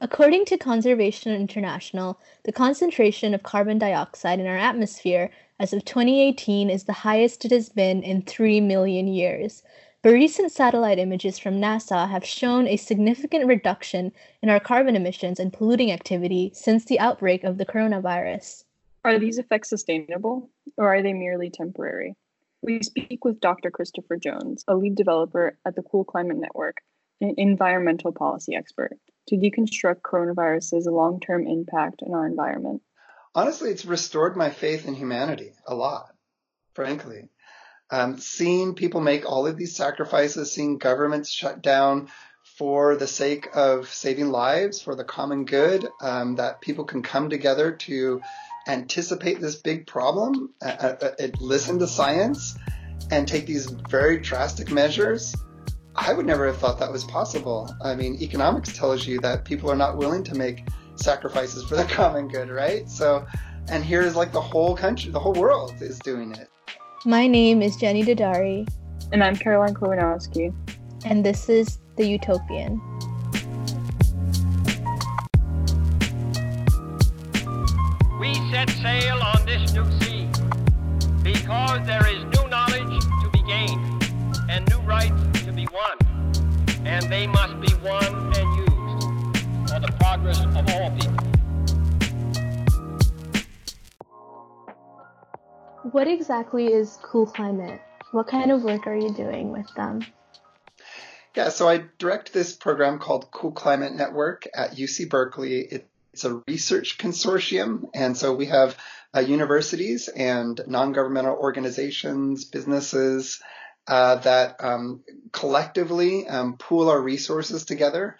According to Conservation International, the concentration of carbon dioxide in our atmosphere as of 2018 is the highest it has been in 3 million years. But recent satellite images from NASA have shown a significant reduction in our carbon emissions and polluting activity since the outbreak of the coronavirus. Are these effects sustainable, or are they merely temporary? We speak with Dr. Christopher Jones, a lead developer at the Cool Climate Network, an environmental policy expert to deconstruct coronavirus's long term impact on our environment? Honestly, it's restored my faith in humanity a lot, frankly. Um, seeing people make all of these sacrifices, seeing governments shut down for the sake of saving lives, for the common good, um, that people can come together to anticipate this big problem, uh, uh, uh listen to science, and take these very drastic measures I would never have thought that was possible. I mean, economics tells you that people are not willing to make sacrifices for the common good, right? So, and here's like the whole country, the whole world is doing it. My name is Jenny Dodari. And I'm Caroline Klowanowski. And this is The Utopian. We set sail on this new sea because there for the progress of all people. What exactly is Cool Climate? What kind of work are you doing with them? Yeah, so I direct this program called Cool Climate Network at UC Berkeley. It's a research consortium, and so we have uh, universities and non-governmental organizations, businesses, uh, that um, collectively um, pool our resources together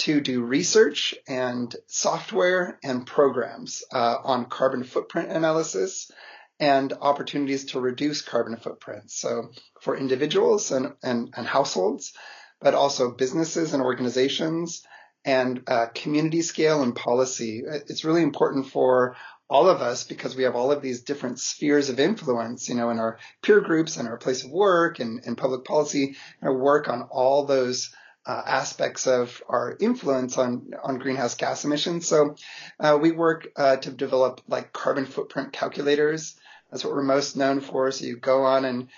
to do research and software and programs uh, on carbon footprint analysis and opportunities to reduce carbon footprints. So for individuals and, and, and households, but also businesses and organizations and uh, community scale and policy. It's really important for all of us because we have all of these different spheres of influence, you know, in our peer groups and our place of work and, and public policy, and our work on all those uh, aspects of our influence on, on greenhouse gas emissions. So uh, we work uh, to develop like carbon footprint calculators. That's what we're most known for. So you go on and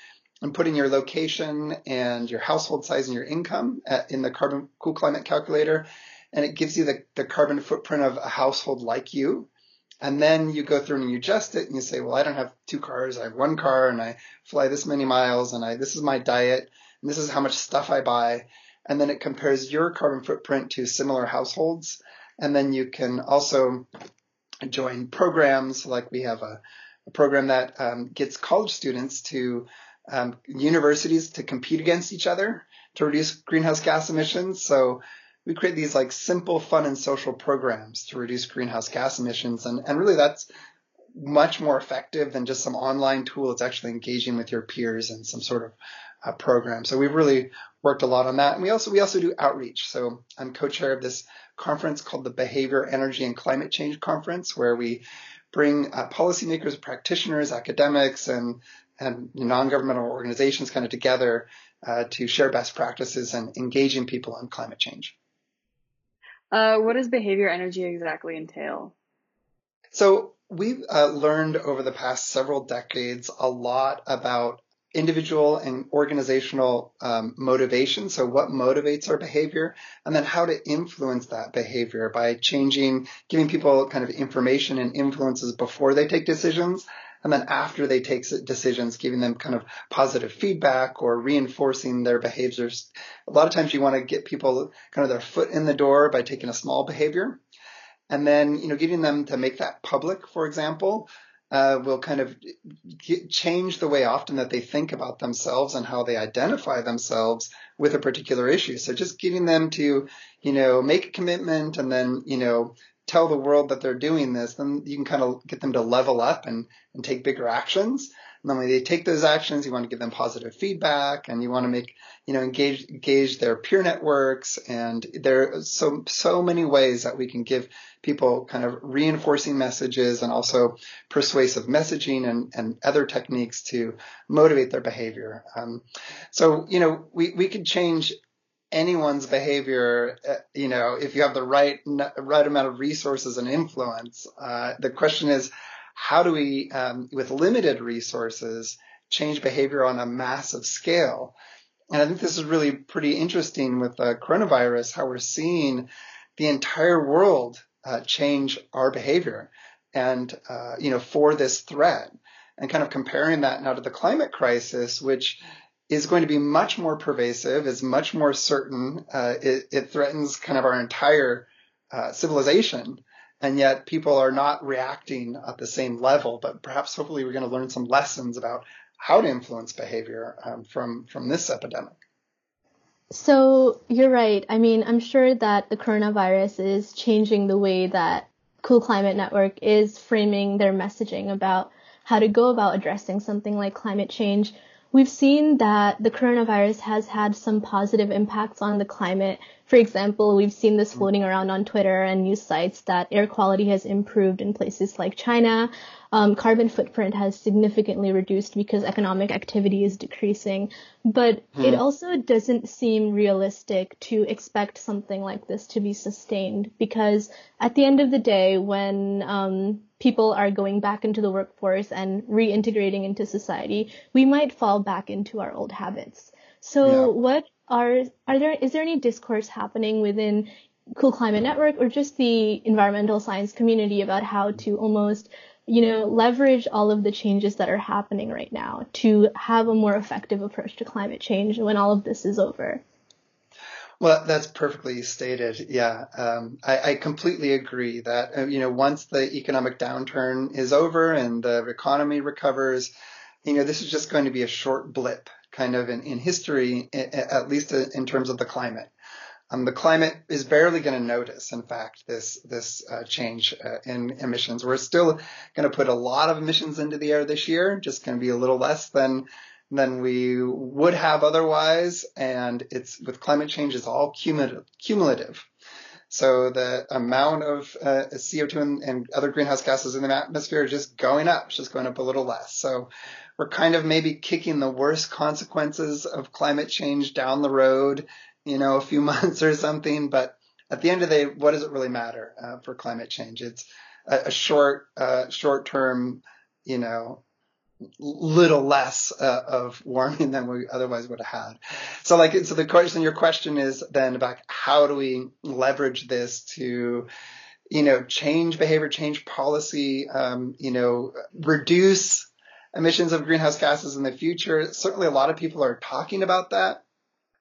and put in your location and your household size and your income at, in the carbon cool climate calculator, and it gives you the, the carbon footprint of a household like you. And then you go through and you adjust it and you say, well, I don't have two cars. I have one car and I fly this many miles and I, this is my diet and this is how much stuff I buy. And then it compares your carbon footprint to similar households. And then you can also join programs like we have a, a program that um, gets college students to um, universities to compete against each other to reduce greenhouse gas emissions. So we create these like simple, fun, and social programs to reduce greenhouse gas emissions. And, and really that's much more effective than just some online tool. It's actually engaging with your peers and some sort of uh, program. So we've really worked a lot on that. And we also, we also do outreach. So I'm co-chair of this conference called the Behavior, Energy, and Climate Change Conference, where we bring uh, policymakers, practitioners, academics, and and non-governmental organizations kind of together uh, to share best practices and engaging people on climate change. Uh, what does behavior energy exactly entail? So we've uh, learned over the past several decades a lot about individual and organizational um, motivation. So what motivates our behavior and then how to influence that behavior by changing, giving people kind of information and influences before they take decisions and then after they take decisions, giving them kind of positive feedback or reinforcing their behaviors. A lot of times you want to get people kind of their foot in the door by taking a small behavior. And then, you know, getting them to make that public, for example, uh, will kind of get, change the way often that they think about themselves and how they identify themselves with a particular issue. So just getting them to, you know, make a commitment and then, you know, tell the world that they're doing this, then you can kind of get them to level up and, and take bigger actions. And then when they take those actions, you want to give them positive feedback and you want to make, you know, engage, engage their peer networks. And there are so, so many ways that we can give people kind of reinforcing messages and also persuasive messaging and, and other techniques to motivate their behavior. Um, so, you know, we, we could change anyone's behavior, uh, you know, if you have the right right amount of resources and influence. Uh, the question is, how do we, um, with limited resources, change behavior on a massive scale? And I think this is really pretty interesting with the coronavirus, how we're seeing the entire world uh, change our behavior and, uh, you know, for this threat and kind of comparing that now to the climate crisis, which is going to be much more pervasive, is much more certain. Uh, it, it, threatens kind of our entire uh, civilization. And yet people are not reacting at the same level, but perhaps hopefully we're going to learn some lessons about how to influence behavior um, from, from this epidemic. So you're right. I mean, I'm sure that the coronavirus is changing the way that Cool Climate Network is framing their messaging about how to go about addressing something like climate change. We've seen that the coronavirus has had some positive impacts on the climate. For example, we've seen this floating around on Twitter and news sites that air quality has improved in places like China um, carbon footprint has significantly reduced because economic activity is decreasing. But hmm. it also doesn't seem realistic to expect something like this to be sustained because at the end of the day, when um, people are going back into the workforce and reintegrating into society, we might fall back into our old habits. So yeah. what are are there is there any discourse happening within Cool Climate Network or just the environmental science community about how to almost you know, leverage all of the changes that are happening right now to have a more effective approach to climate change when all of this is over. Well, that's perfectly stated. Yeah, um, I, I, completely agree that uh, you know once the economic downturn is over and the economy recovers, you know this is just going to be a short blip, kind of in, in history, at least in terms of the climate. Um, the climate is barely going to notice, in fact, this this uh, change uh, in emissions. We're still going to put a lot of emissions into the air this year, just going to be a little less than than we would have otherwise. And it's with climate change, it's all cumulative. cumulative. So the amount of uh, CO2 and, and, other greenhouse gases in the atmosphere is just going up. It's just going up a little less. So we're kind of maybe kicking the worst consequences of climate change down the road you know, a few months or something. But at the end of the day, what does it really matter uh, for climate change? It's a, a short, uh, short term, you know, little less uh, of warming than we otherwise would have had. So like, so the question, your question is then about how do we leverage this to, you know, change behavior, change policy, um, you know, reduce emissions of greenhouse gases in the future. Certainly a lot of people are talking about that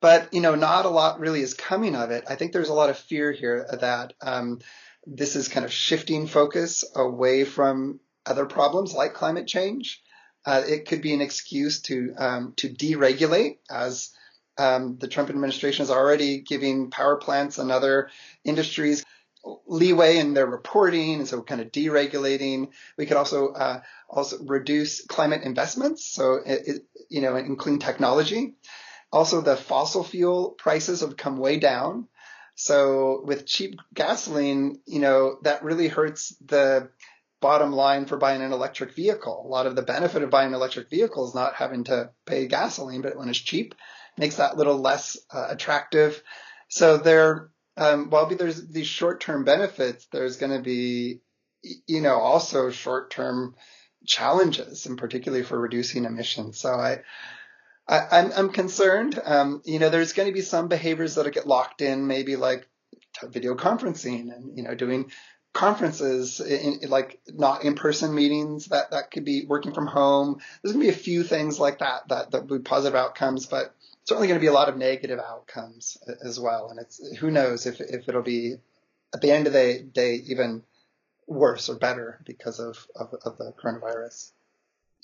but you know, not a lot really is coming of it. I think there's a lot of fear here that um, this is kind of shifting focus away from other problems like climate change. Uh, it could be an excuse to um, to deregulate, as um, the Trump administration is already giving power plants and other industries leeway in their reporting, and so kind of deregulating. We could also uh, also reduce climate investments, so it, it, you know, in clean technology. Also, the fossil fuel prices have come way down. So with cheap gasoline, you know, that really hurts the bottom line for buying an electric vehicle. A lot of the benefit of buying an electric vehicle is not having to pay gasoline, but when it's cheap, makes that little less uh, attractive. So there, um, while there's these short-term benefits, there's going to be, you know, also short-term challenges, and particularly for reducing emissions. So I, I, am I'm, I'm concerned. Um, you know, there's going to be some behaviors that'll get locked in, maybe like video conferencing and you know doing conferences in, in, like not in-person meetings that that could be working from home there's going to be a few things like that that that would positive outcomes but certainly going to be a lot of negative outcomes as well and it's who knows if if it'll be at the end of the day even worse or better because of of, of the coronavirus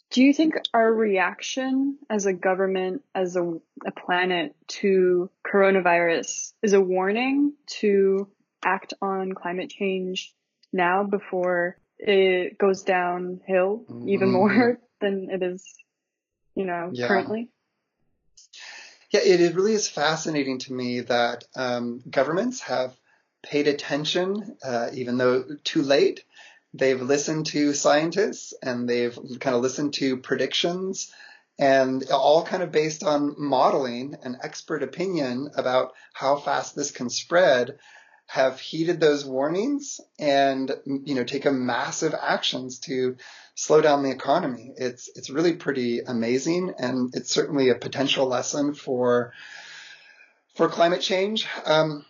do you think our reaction as a government, as a, a planet to coronavirus is a warning to act on climate change now before it goes downhill mm-hmm. even more than it is, you know, yeah. currently? Yeah, it really is fascinating to me that um, governments have paid attention, uh, even though too late, they've listened to scientists and they've kind of listened to predictions and all kind of based on modeling and expert opinion about how fast this can spread have heeded those warnings and you know taken massive actions to slow down the economy. It's it's really pretty amazing, and it's certainly a potential lesson for for climate change. Um,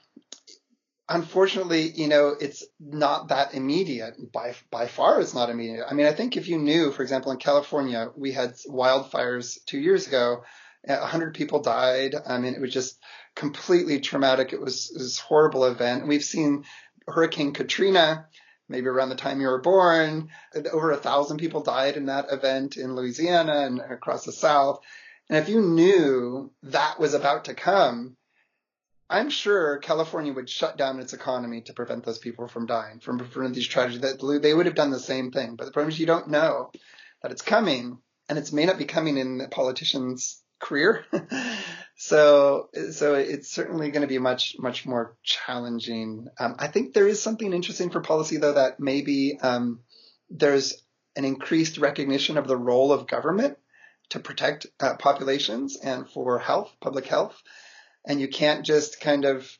unfortunately, you know, it's not that immediate. By by far, it's not immediate. I mean, I think if you knew, for example, in California, we had wildfires two years ago. 100 people died. I mean, it was just completely traumatic. It was, it was horrible event. We've seen Hurricane Katrina, maybe around the time you were born. Over a thousand people died in that event in Louisiana and across the South. And if you knew that was about to come, I'm sure California would shut down its economy to prevent those people from dying, from preventing these tragedies. That they would have done the same thing. But the problem is you don't know that it's coming, and it may not be coming in the politicians' career. so so it's certainly going to be much much more challenging. Um, I think there is something interesting for policy though that maybe um, there's an increased recognition of the role of government to protect uh, populations and for health, public health, and you can't just kind of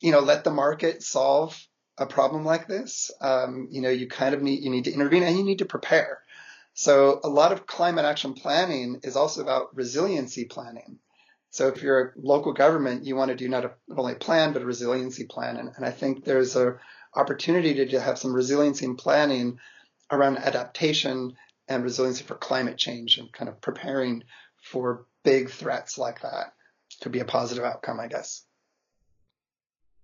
you know let the market solve a problem like this. Um, you know you kind of need you need to intervene and you need to prepare. So a lot of climate action planning is also about resiliency planning. So if you're a local government, you want to do not only a plan, but a resiliency plan. And, and I think there's a opportunity to, to have some resiliency and planning around adaptation and resiliency for climate change and kind of preparing for big threats like that could be a positive outcome, I guess.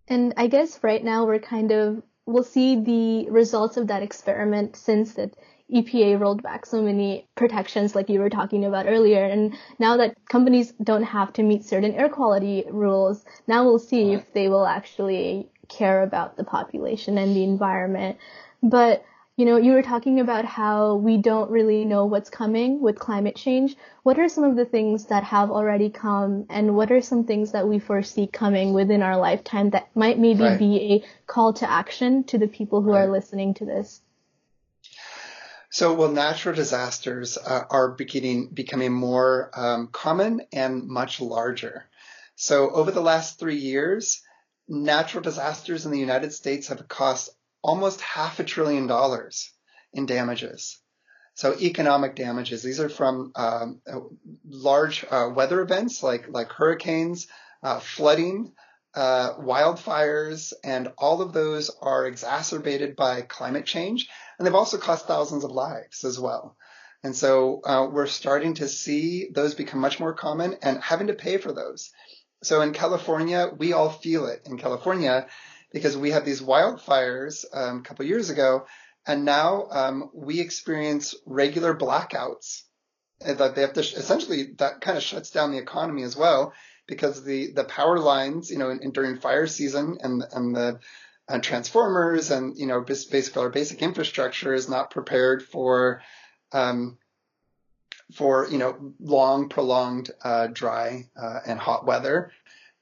And I guess right now we're kind of, we'll see the results of that experiment since that EPA rolled back so many protections like you were talking about earlier. And now that companies don't have to meet certain air quality rules, now we'll see if they will actually care about the population and the environment. But you know, you were talking about how we don't really know what's coming with climate change. What are some of the things that have already come and what are some things that we foresee coming within our lifetime that might maybe right. be a call to action to the people who right. are listening to this? So, well, natural disasters uh, are beginning becoming more um, common and much larger. So, over the last three years, natural disasters in the United States have cost almost half a trillion dollars in damages. So, economic damages. These are from um, large uh, weather events like like hurricanes, uh, flooding, uh, wildfires, and all of those are exacerbated by climate change. And they've also cost thousands of lives as well. And so uh, we're starting to see those become much more common and having to pay for those. So in California, we all feel it in California because we had these wildfires um, a couple years ago, and now um, we experience regular blackouts. That they have to essentially that kind of shuts down the economy as well because the the power lines, you know, in, in, during fire season and and the uh, transformers and you know basically our basic infrastructure is not prepared for um, for you know long prolonged uh, dry uh, and hot weather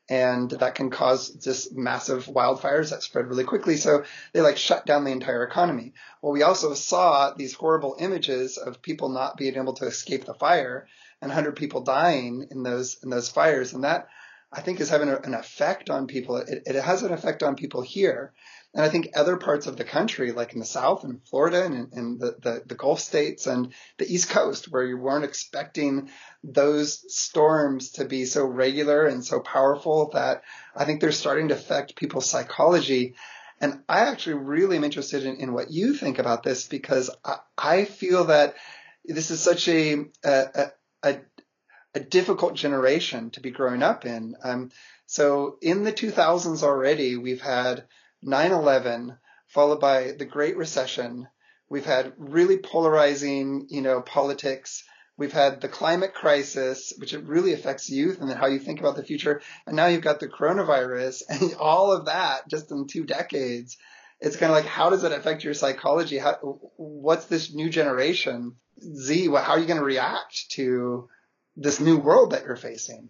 and that can cause just massive wildfires that spread really quickly. So they like shut down the entire economy. Well, we also saw these horrible images of people not being able to escape the fire and 100 people dying in those in those fires, and that I think is having a, an effect on people. It, it, has an effect on people here, and I think other parts of the country, like in the South and Florida and, and the, the, the Gulf states and the East Coast, where you weren't expecting those storms to be so regular and so powerful, that I think they're starting to affect people's psychology. And I actually really am interested in, in what you think about this because I, I feel that this is such a, a, a, a difficult generation to be growing up in. Um, so in the 2000s already, we've had 9/11 followed by the Great Recession. We've had really polarizing, you know, politics. We've had the climate crisis, which it really affects youth and how you think about the future. And now you've got the coronavirus and all of that just in two decades. It's kind of like, how does it affect your psychology? How, what's this new generation Z? How are you going to react to this new world that you're facing?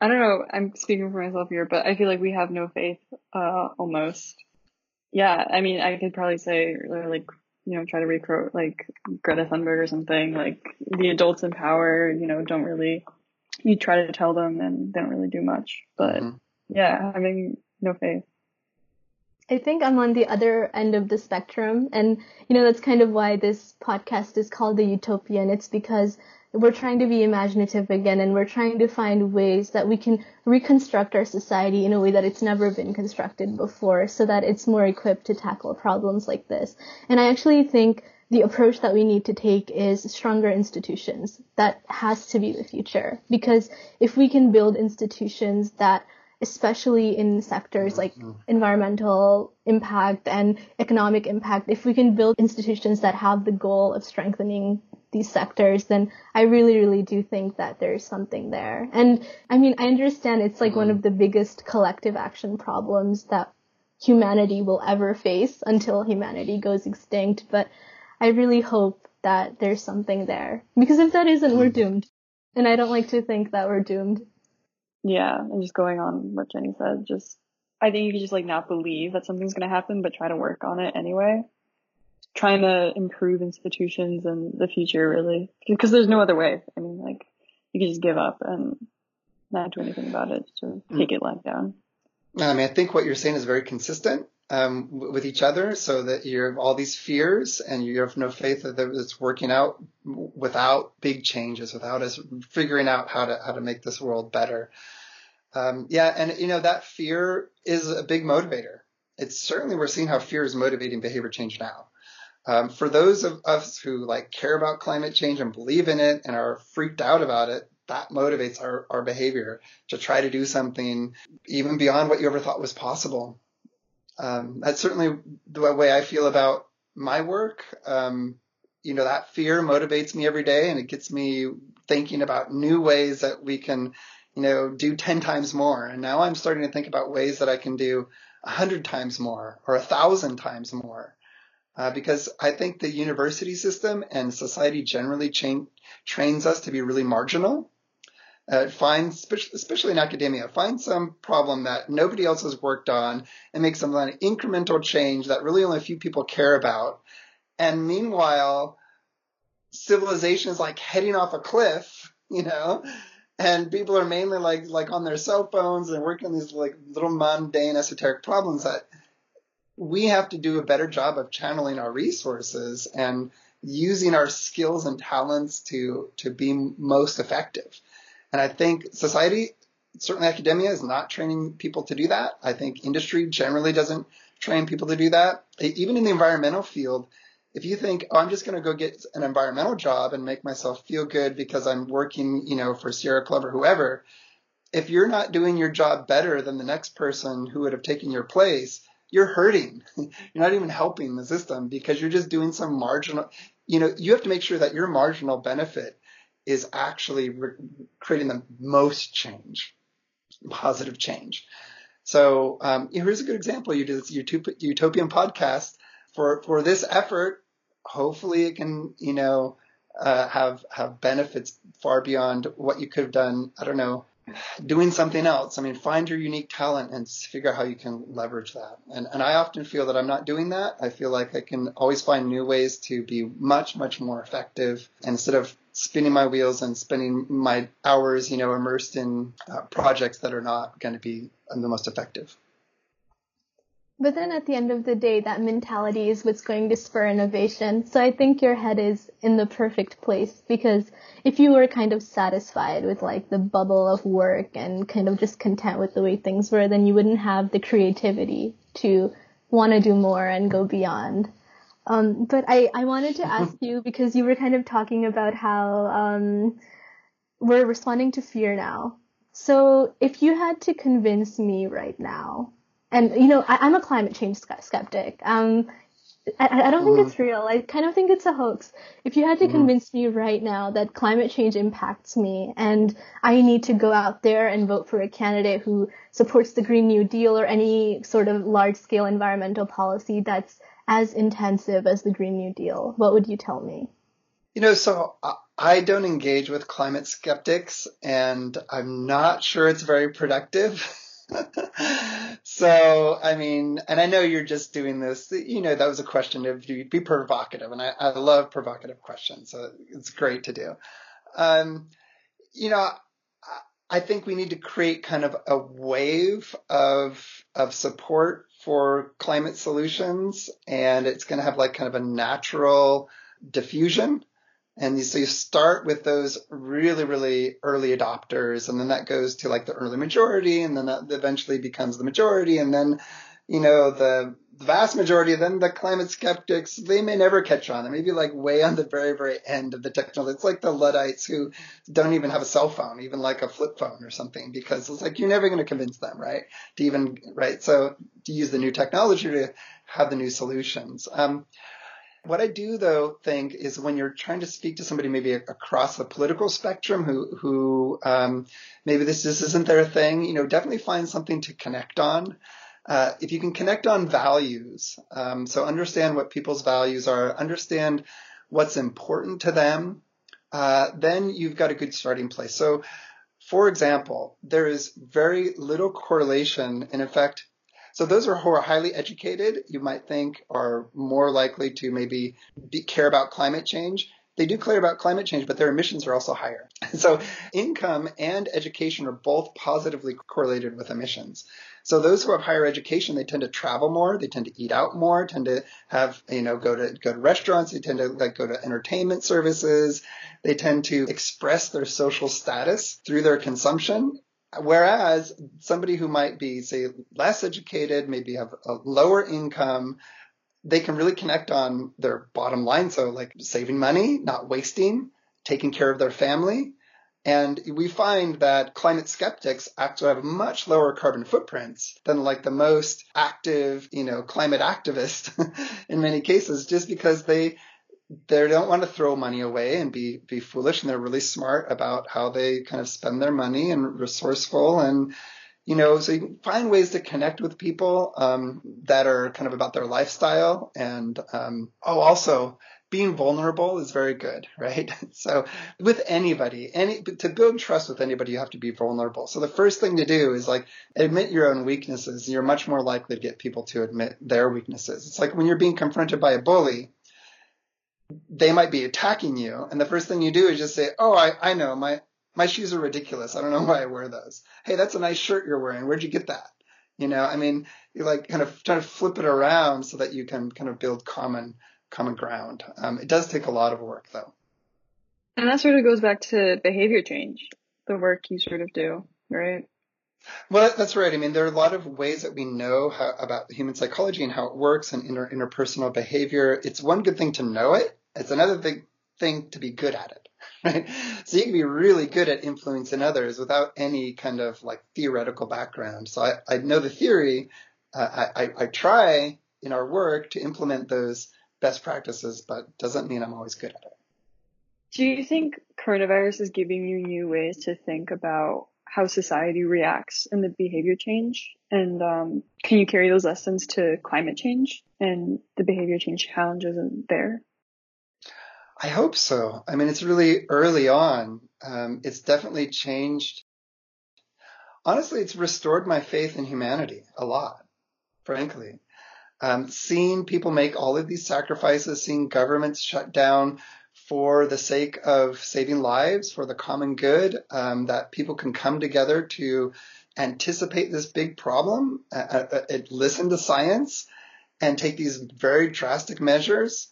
I don't know. I'm speaking for myself here, but I feel like we have no faith, uh, almost. Yeah, I mean, I could probably say like you know, try to recruit like Greta Thunberg or something. Like the adults in power, you know, don't really. You try to tell them, and they don't really do much. But mm-hmm. yeah, having no faith. I think I'm on the other end of the spectrum. And, you know, that's kind of why this podcast is called The Utopian. It's because we're trying to be imaginative again and we're trying to find ways that we can reconstruct our society in a way that it's never been constructed before so that it's more equipped to tackle problems like this. And I actually think the approach that we need to take is stronger institutions. That has to be the future. Because if we can build institutions that especially in sectors like mm-hmm. environmental impact and economic impact, if we can build institutions that have the goal of strengthening these sectors, then I really, really do think that there's something there. And I mean, I understand it's like one of the biggest collective action problems that humanity will ever face until humanity goes extinct, but I really hope that there's something there. Because if that isn't, we're mm-hmm. doomed. And I don't like to think that we're doomed. Yeah, and just going on what Jenny said, just I think you can just like not believe that something's gonna happen, but try to work on it anyway. Trying to improve institutions and the future really, because there's no other way. I mean, like you can just give up and not do anything about it, to mm. take it like down. I mean, I think what you're saying is very consistent um, with each other, so that you have all these fears and you have no faith that it's working out without big changes, without us figuring out how to how to make this world better. Um, yeah, and you know that fear is a big motivator. It's certainly we're seeing how fear is motivating behavior change now. Um, for those of us who like care about climate change and believe in it and are freaked out about it, that motivates our, our behavior to try to do something even beyond what you ever thought was possible. Um, that's certainly the way I feel about my work. Um, you know, that fear motivates me every day and it gets me thinking about new ways that we can you know, do 10 times more. And now I'm starting to think about ways that I can do 100 times more or 1,000 times more. Uh, because I think the university system and society generally cha- trains us to be really marginal. Uh, find, especially in academia, find some problem that nobody else has worked on and make some kind of incremental change that really only a few people care about. And meanwhile, civilization is like heading off a cliff, you know, and people are mainly like like on their cell phones and working on these like little mundane esoteric problems that we have to do a better job of channeling our resources and using our skills and talents to to be most effective. And I think society, certainly academia, is not training people to do that. I think industry generally doesn't train people to do that. Even in the environmental field, if you think, oh, I'm just going to go get an environmental job and make myself feel good because I'm working, you know, for Sierra Club or whoever, if you're not doing your job better than the next person who would have taken your place, you're hurting. you're not even helping the system because you're just doing some marginal, you know, you have to make sure that your marginal benefit is actually re- creating the most change, positive change. So um, here's a good example. You did this Utopian podcast for for this effort hopefully it can, you know, uh, have have benefits far beyond what you could have done. I don't know, doing something else. I mean, find your unique talent and figure out how you can leverage that. And and I often feel that I'm not doing that. I feel like I can always find new ways to be much much more effective. And instead of spinning my wheels and spending my hours, you know, immersed in uh, projects that are not going to be the most effective. But then at the end of the day, that mentality is what's going to spur innovation. So I think your head is in the perfect place because if you were kind of satisfied with like the bubble of work and kind of just content with the way things were, then you wouldn't have the creativity to want to do more and go beyond. Um, but I, I wanted to ask you because you were kind of talking about how um, we're responding to fear now. So if you had to convince me right now and you know, I, am a climate change skeptic. Um, I, I don't think it's real. I kind of think it's a hoax. If you had to mm. convince me right now that climate change impacts me and I need to go out there and vote for a candidate who supports the Green New Deal or any sort of large scale environmental policy that's as intensive as the Green New Deal, what would you tell me? You know, so I don't engage with climate skeptics and I'm not sure it's very productive. so, I mean, and I know you're just doing this, you know, that was a question of be provocative, and I, I love provocative questions, so it's great to do. Um, you know, I think we need to create kind of a wave of of support for climate solutions, and it's going to have like kind of a natural diffusion. And so you start with those really, really early adopters, and then that goes to like the early majority, and then that eventually becomes the majority, and then, you know, the vast majority, then the climate skeptics, they may never catch on. They may be like way on the very, very end of the technology. It's like the Luddites who don't even have a cell phone, even like a flip phone or something, because it's like you're never going to convince them, right? To even, right? So to use the new technology to have the new solutions. Um, what I do though think is when you're trying to speak to somebody maybe across the political spectrum who who um, maybe this this isn't their thing, you know, definitely find something to connect on. Uh, if you can connect on values, um, so understand what people's values are, understand what's important to them, uh, then you've got a good starting place. So, for example, there is very little correlation, and in fact, so those are who are highly educated, you might think, are more likely to maybe be, care about climate change. They do care about climate change, but their emissions are also higher. So income and education are both positively correlated with emissions. So those who have higher education, they tend to travel more, they tend to eat out more, tend to have, you know, go to go to restaurants, they tend to like go to entertainment services, they tend to express their social status through their consumption. Whereas somebody who might be, say, less educated, maybe have a lower income, they can really connect on their bottom line. So like saving money, not wasting, taking care of their family. And we find that climate skeptics actually have much lower carbon footprints than like the most active, you know, climate activist in many cases, just because they they don't want to throw money away and be be foolish and they're really smart about how they kind of spend their money and resourceful and you know so you can find ways to connect with people um, that are kind of about their lifestyle and um, oh also being vulnerable is very good, right? So with anybody, any to build trust with anybody, you have to be vulnerable. So the first thing to do is like admit your own weaknesses. You're much more likely to get people to admit their weaknesses. It's like when you're being confronted by a bully, they might be attacking you, and the first thing you do is just say, "Oh, I, I know my my shoes are ridiculous. I don't know why I wear those. Hey, that's a nice shirt you're wearing. Where'd you get that?" You know, I mean, you like kind of trying to flip it around so that you can kind of build common common ground. Um, it does take a lot of work, though. And that sort of goes back to behavior change, the work you sort of do, right? Well, that's right. I mean, there are a lot of ways that we know how, about human psychology and how it works and inter, interpersonal behavior. It's one good thing to know it. It's another thing, thing to be good at it, right? So you can be really good at influencing others without any kind of like theoretical background. So I, I know the theory. Uh, I, I, I try in our work to implement those best practices, but doesn't mean I'm always good at it. Do you think coronavirus is giving you new ways to think about how society reacts and the behavior change? And um, can you carry those lessons to climate change and the behavior change challenges there? I hope so. I mean, it's really early on. Um, it's definitely changed. Honestly, it's restored my faith in humanity a lot, frankly. Um, seeing people make all of these sacrifices, seeing governments shut down for the sake of saving lives, for the common good, um, that people can come together to anticipate this big problem, uh, uh, uh, listen to science, and take these very drastic measures.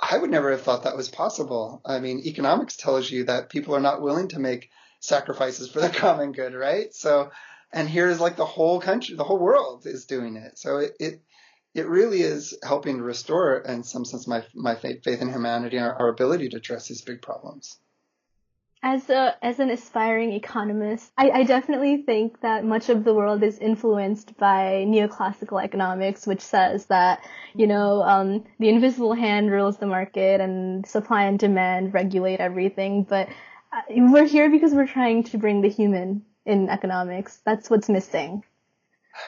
I would never have thought that was possible. I mean, economics tells you that people are not willing to make sacrifices for the common good, right? So, and here's like the whole country, the whole world is doing it. So it, it it really is helping to restore, in some sense, my my faith, faith in humanity and our, our ability to address these big problems. As a as an aspiring economist, I, I definitely think that much of the world is influenced by neoclassical economics, which says that you know um, the invisible hand rules the market and supply and demand regulate everything. But uh, we're here because we're trying to bring the human in economics. That's what's missing.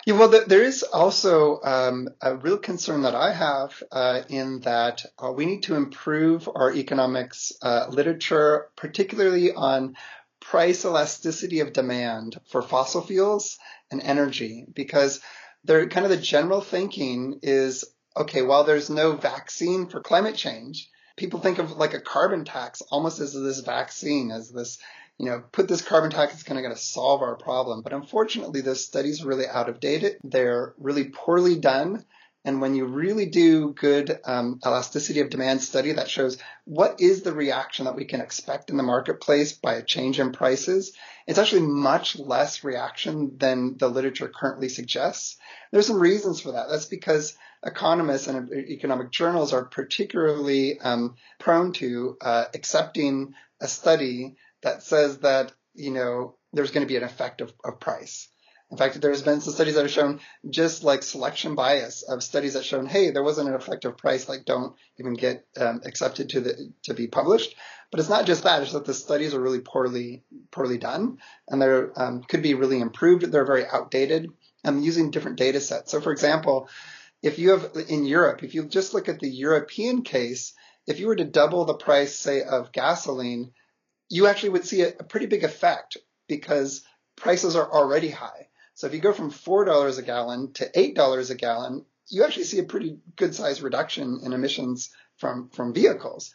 Yeah, well, there is also um, a real concern that I have uh, in that uh, we need to improve our economics uh, literature, particularly on price elasticity of demand for fossil fuels and energy because they're kind of the general thinking is okay, while there's no vaccine for climate change, people think of like a carbon tax almost as this vaccine, as this, you know, put this carbon tax is kind of going to solve our problem. But unfortunately, those studies are really out of date. They're really poorly done. And when you really do good um, elasticity of demand study that shows what is the reaction that we can expect in the marketplace by a change in prices, it's actually much less reaction than the literature currently suggests. There's some reasons for that. That's because economists and economic journals are particularly um, prone to uh, accepting a study that says that you know there's going to be an effect of, of price. In fact, there's been some studies that have shown just like selection bias of studies that shown, hey, there wasn't an effective price, like don't even get um, accepted to the to be published. But it's not just that; it's that the studies are really poorly poorly done, and they um, could be really improved. They're very outdated. and using different data sets. So, for example, if you have in Europe, if you just look at the European case, if you were to double the price, say, of gasoline, you actually would see a, a pretty big effect because prices are already high. So if you go from $4 a gallon to $8 a gallon, you actually see a pretty good size reduction in emissions from, from vehicles.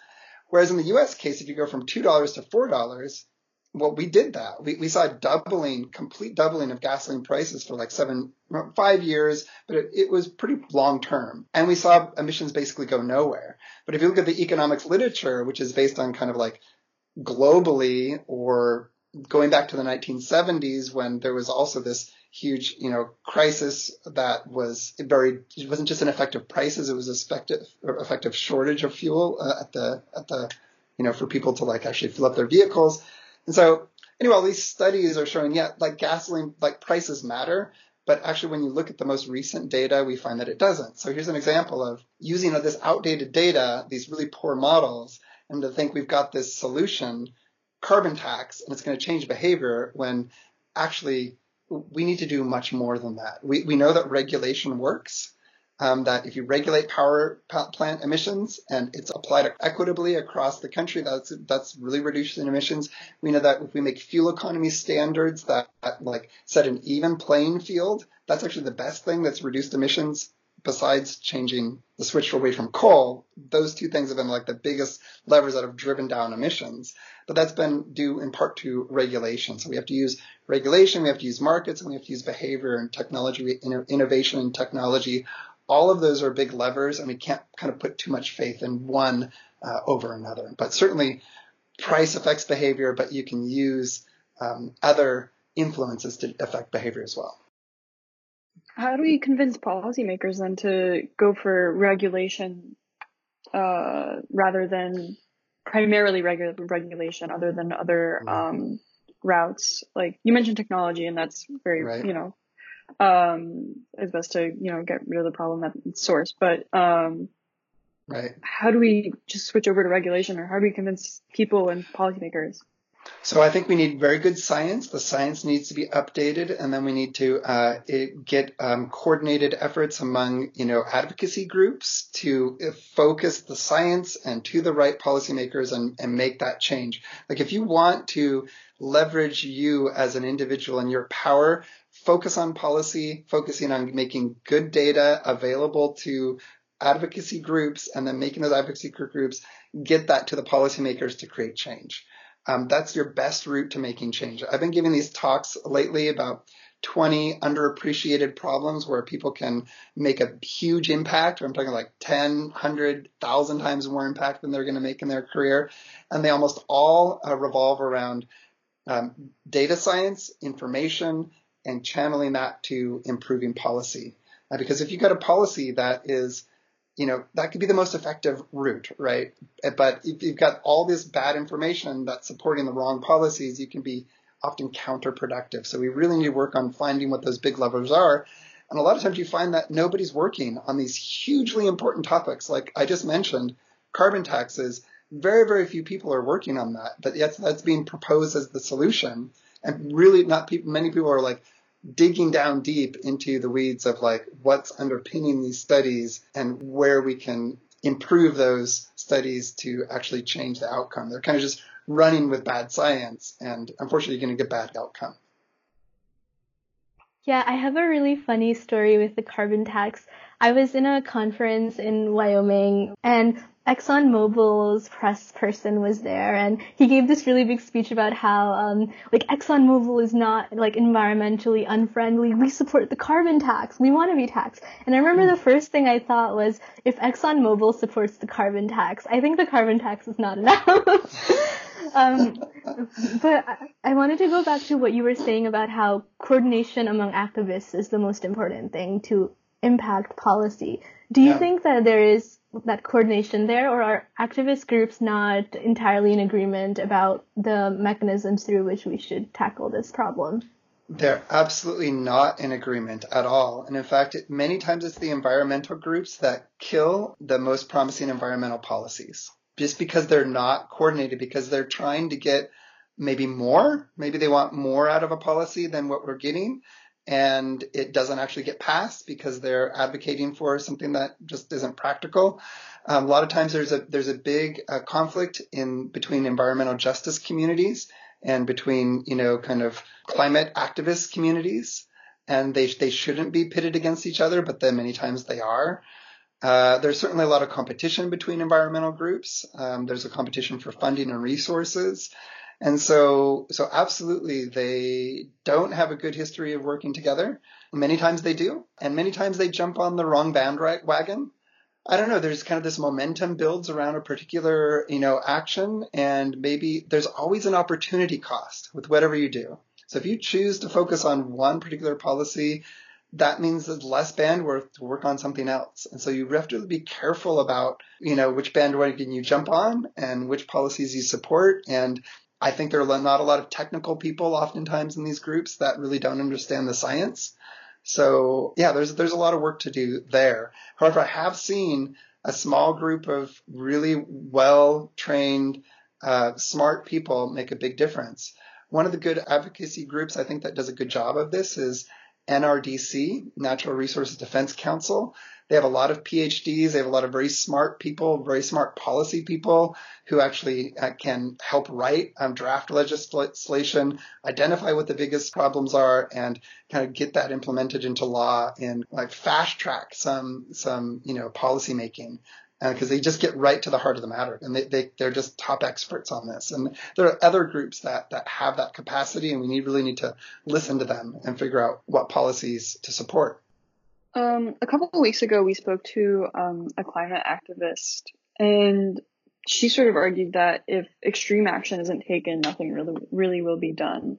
Whereas in the US case, if you go from $2 to $4, well, we did that. We, we saw a doubling, complete doubling of gasoline prices for like seven, five years, but it, it was pretty long term. And we saw emissions basically go nowhere. But if you look at the economics literature, which is based on kind of like globally or going back to the 1970s when there was also this huge, you know, crisis that was very, it wasn't just an effect of prices, it was a effective, effective shortage of fuel uh, at the, at the, you know, for people to like actually fill up their vehicles. And so anyway, all these studies are showing, yeah, like gasoline, like prices matter. But actually, when you look at the most recent data, we find that it doesn't. So here's an example of using this outdated data, these really poor models, and to think we've got this solution, carbon tax, and it's going to change behavior when actually we need to do much more than that. We, we know that regulation works, um, that if you regulate power plant emissions and it's applied equitably across the country, that's, that's really reducing emissions. We know that if we make fuel economy standards that, that like set an even playing field, that's actually the best thing that's reduced emissions besides changing the switch away from coal, those two things have been like the biggest levers that have driven down emissions. But that's been due in part to regulation. So we have to use regulation, we have to use markets, and we have to use behavior and technology, innovation and technology. All of those are big levers, and we can't kind of put too much faith in one uh, over another. But certainly, price affects behavior, but you can use um, other influences to affect behavior as well. How do we convince policymakers then to go for regulation uh, rather than primarily regu- regulation, other than other um, routes? Like you mentioned technology, and that's very right. you know um, it's best to you know get rid of the problem at source. But um, right, how do we just switch over to regulation, or how do we convince people and policymakers? So I think we need very good science. The science needs to be updated, and then we need to uh, get um, coordinated efforts among you know advocacy groups to uh, focus the science and to the right policymakers and, and make that change. Like if you want to leverage you as an individual and your power, focus on policy, focusing on making good data available to advocacy groups, and then making those advocacy groups get that to the policymakers to create change. Um, that's your best route to making change. I've been giving these talks lately about 20 underappreciated problems where people can make a huge impact. I'm talking like 10, 100, 1,000 times more impact than they're going to make in their career. And they almost all uh, revolve around um, data science, information, and channeling that to improving policy. Uh, because if you've got a policy that is you know, that could be the most effective route, right? But if you've got all this bad information that's supporting the wrong policies, you can be often counterproductive. So we really need to work on finding what those big levers are. And a lot of times you find that nobody's working on these hugely important topics. Like I just mentioned, carbon taxes, very, very few people are working on that, but yet that's being proposed as the solution. And really not people, many people are like, digging down deep into the weeds of like what's underpinning these studies and where we can improve those studies to actually change the outcome. They're kind of just running with bad science, and unfortunately, you're going to get bad outcome. Yeah, I have a really funny story with the carbon tax. I was in a conference in Wyoming and ExxonMobil's press person was there and he gave this really big speech about how um, like ExxonMobil is not like environmentally unfriendly. We support the carbon tax. We want to be taxed. And I remember the first thing I thought was if ExxonMobil supports the carbon tax, I think the carbon tax is not enough. um, but I wanted to go back to what you were saying about how coordination among activists is the most important thing to impact policy. Do you yeah. think that there is that coordination there, or are activist groups not entirely in agreement about the mechanisms through which we should tackle this problem? They're absolutely not in agreement at all. And in fact, many times it's the environmental groups that kill the most promising environmental policies just because they're not coordinated, because they're trying to get maybe more. Maybe they want more out of a policy than what we're getting and it doesn't actually get passed because they're advocating for something that just isn't practical. Um, a lot of times there's a there's a big uh, conflict in between environmental justice communities and between you know kind of climate activist communities, and they they shouldn't be pitted against each other, but then many times they are. Uh, there's certainly a lot of competition between environmental groups. Um, there's a competition for funding and resources. And so, so absolutely, they don't have a good history of working together. Many times they do, and many times they jump on the wrong bandwagon. I don't know. There's kind of this momentum builds around a particular, you know, action, and maybe there's always an opportunity cost with whatever you do. So if you choose to focus on one particular policy, that means there's less bandwidth to work on something else. And so you have to be careful about, you know, which bandwagon you jump on and which policies you support. And I think there are not a lot of technical people oftentimes in these groups that really don't understand the science. So yeah, there's there's a lot of work to do there. However, I have seen a small group of really well trained, uh, smart people make a big difference. One of the good advocacy groups I think that does a good job of this is NRDC, Natural Resources Defense Council. They have a lot of PhDs. They have a lot of very smart people, very smart policy people who actually uh, can help write um, draft legislation, identify what the biggest problems are, and kind of get that implemented into law and like fast track some some you know policy making because uh, they just get right to the heart of the matter and they, they, they're just top experts on this. And there are other groups that, that have that capacity and we need really need to listen to them and figure out what policies to support. Um, a couple of weeks ago, we spoke to um, a climate activist, and she sort of argued that if extreme action isn't taken, nothing really really will be done.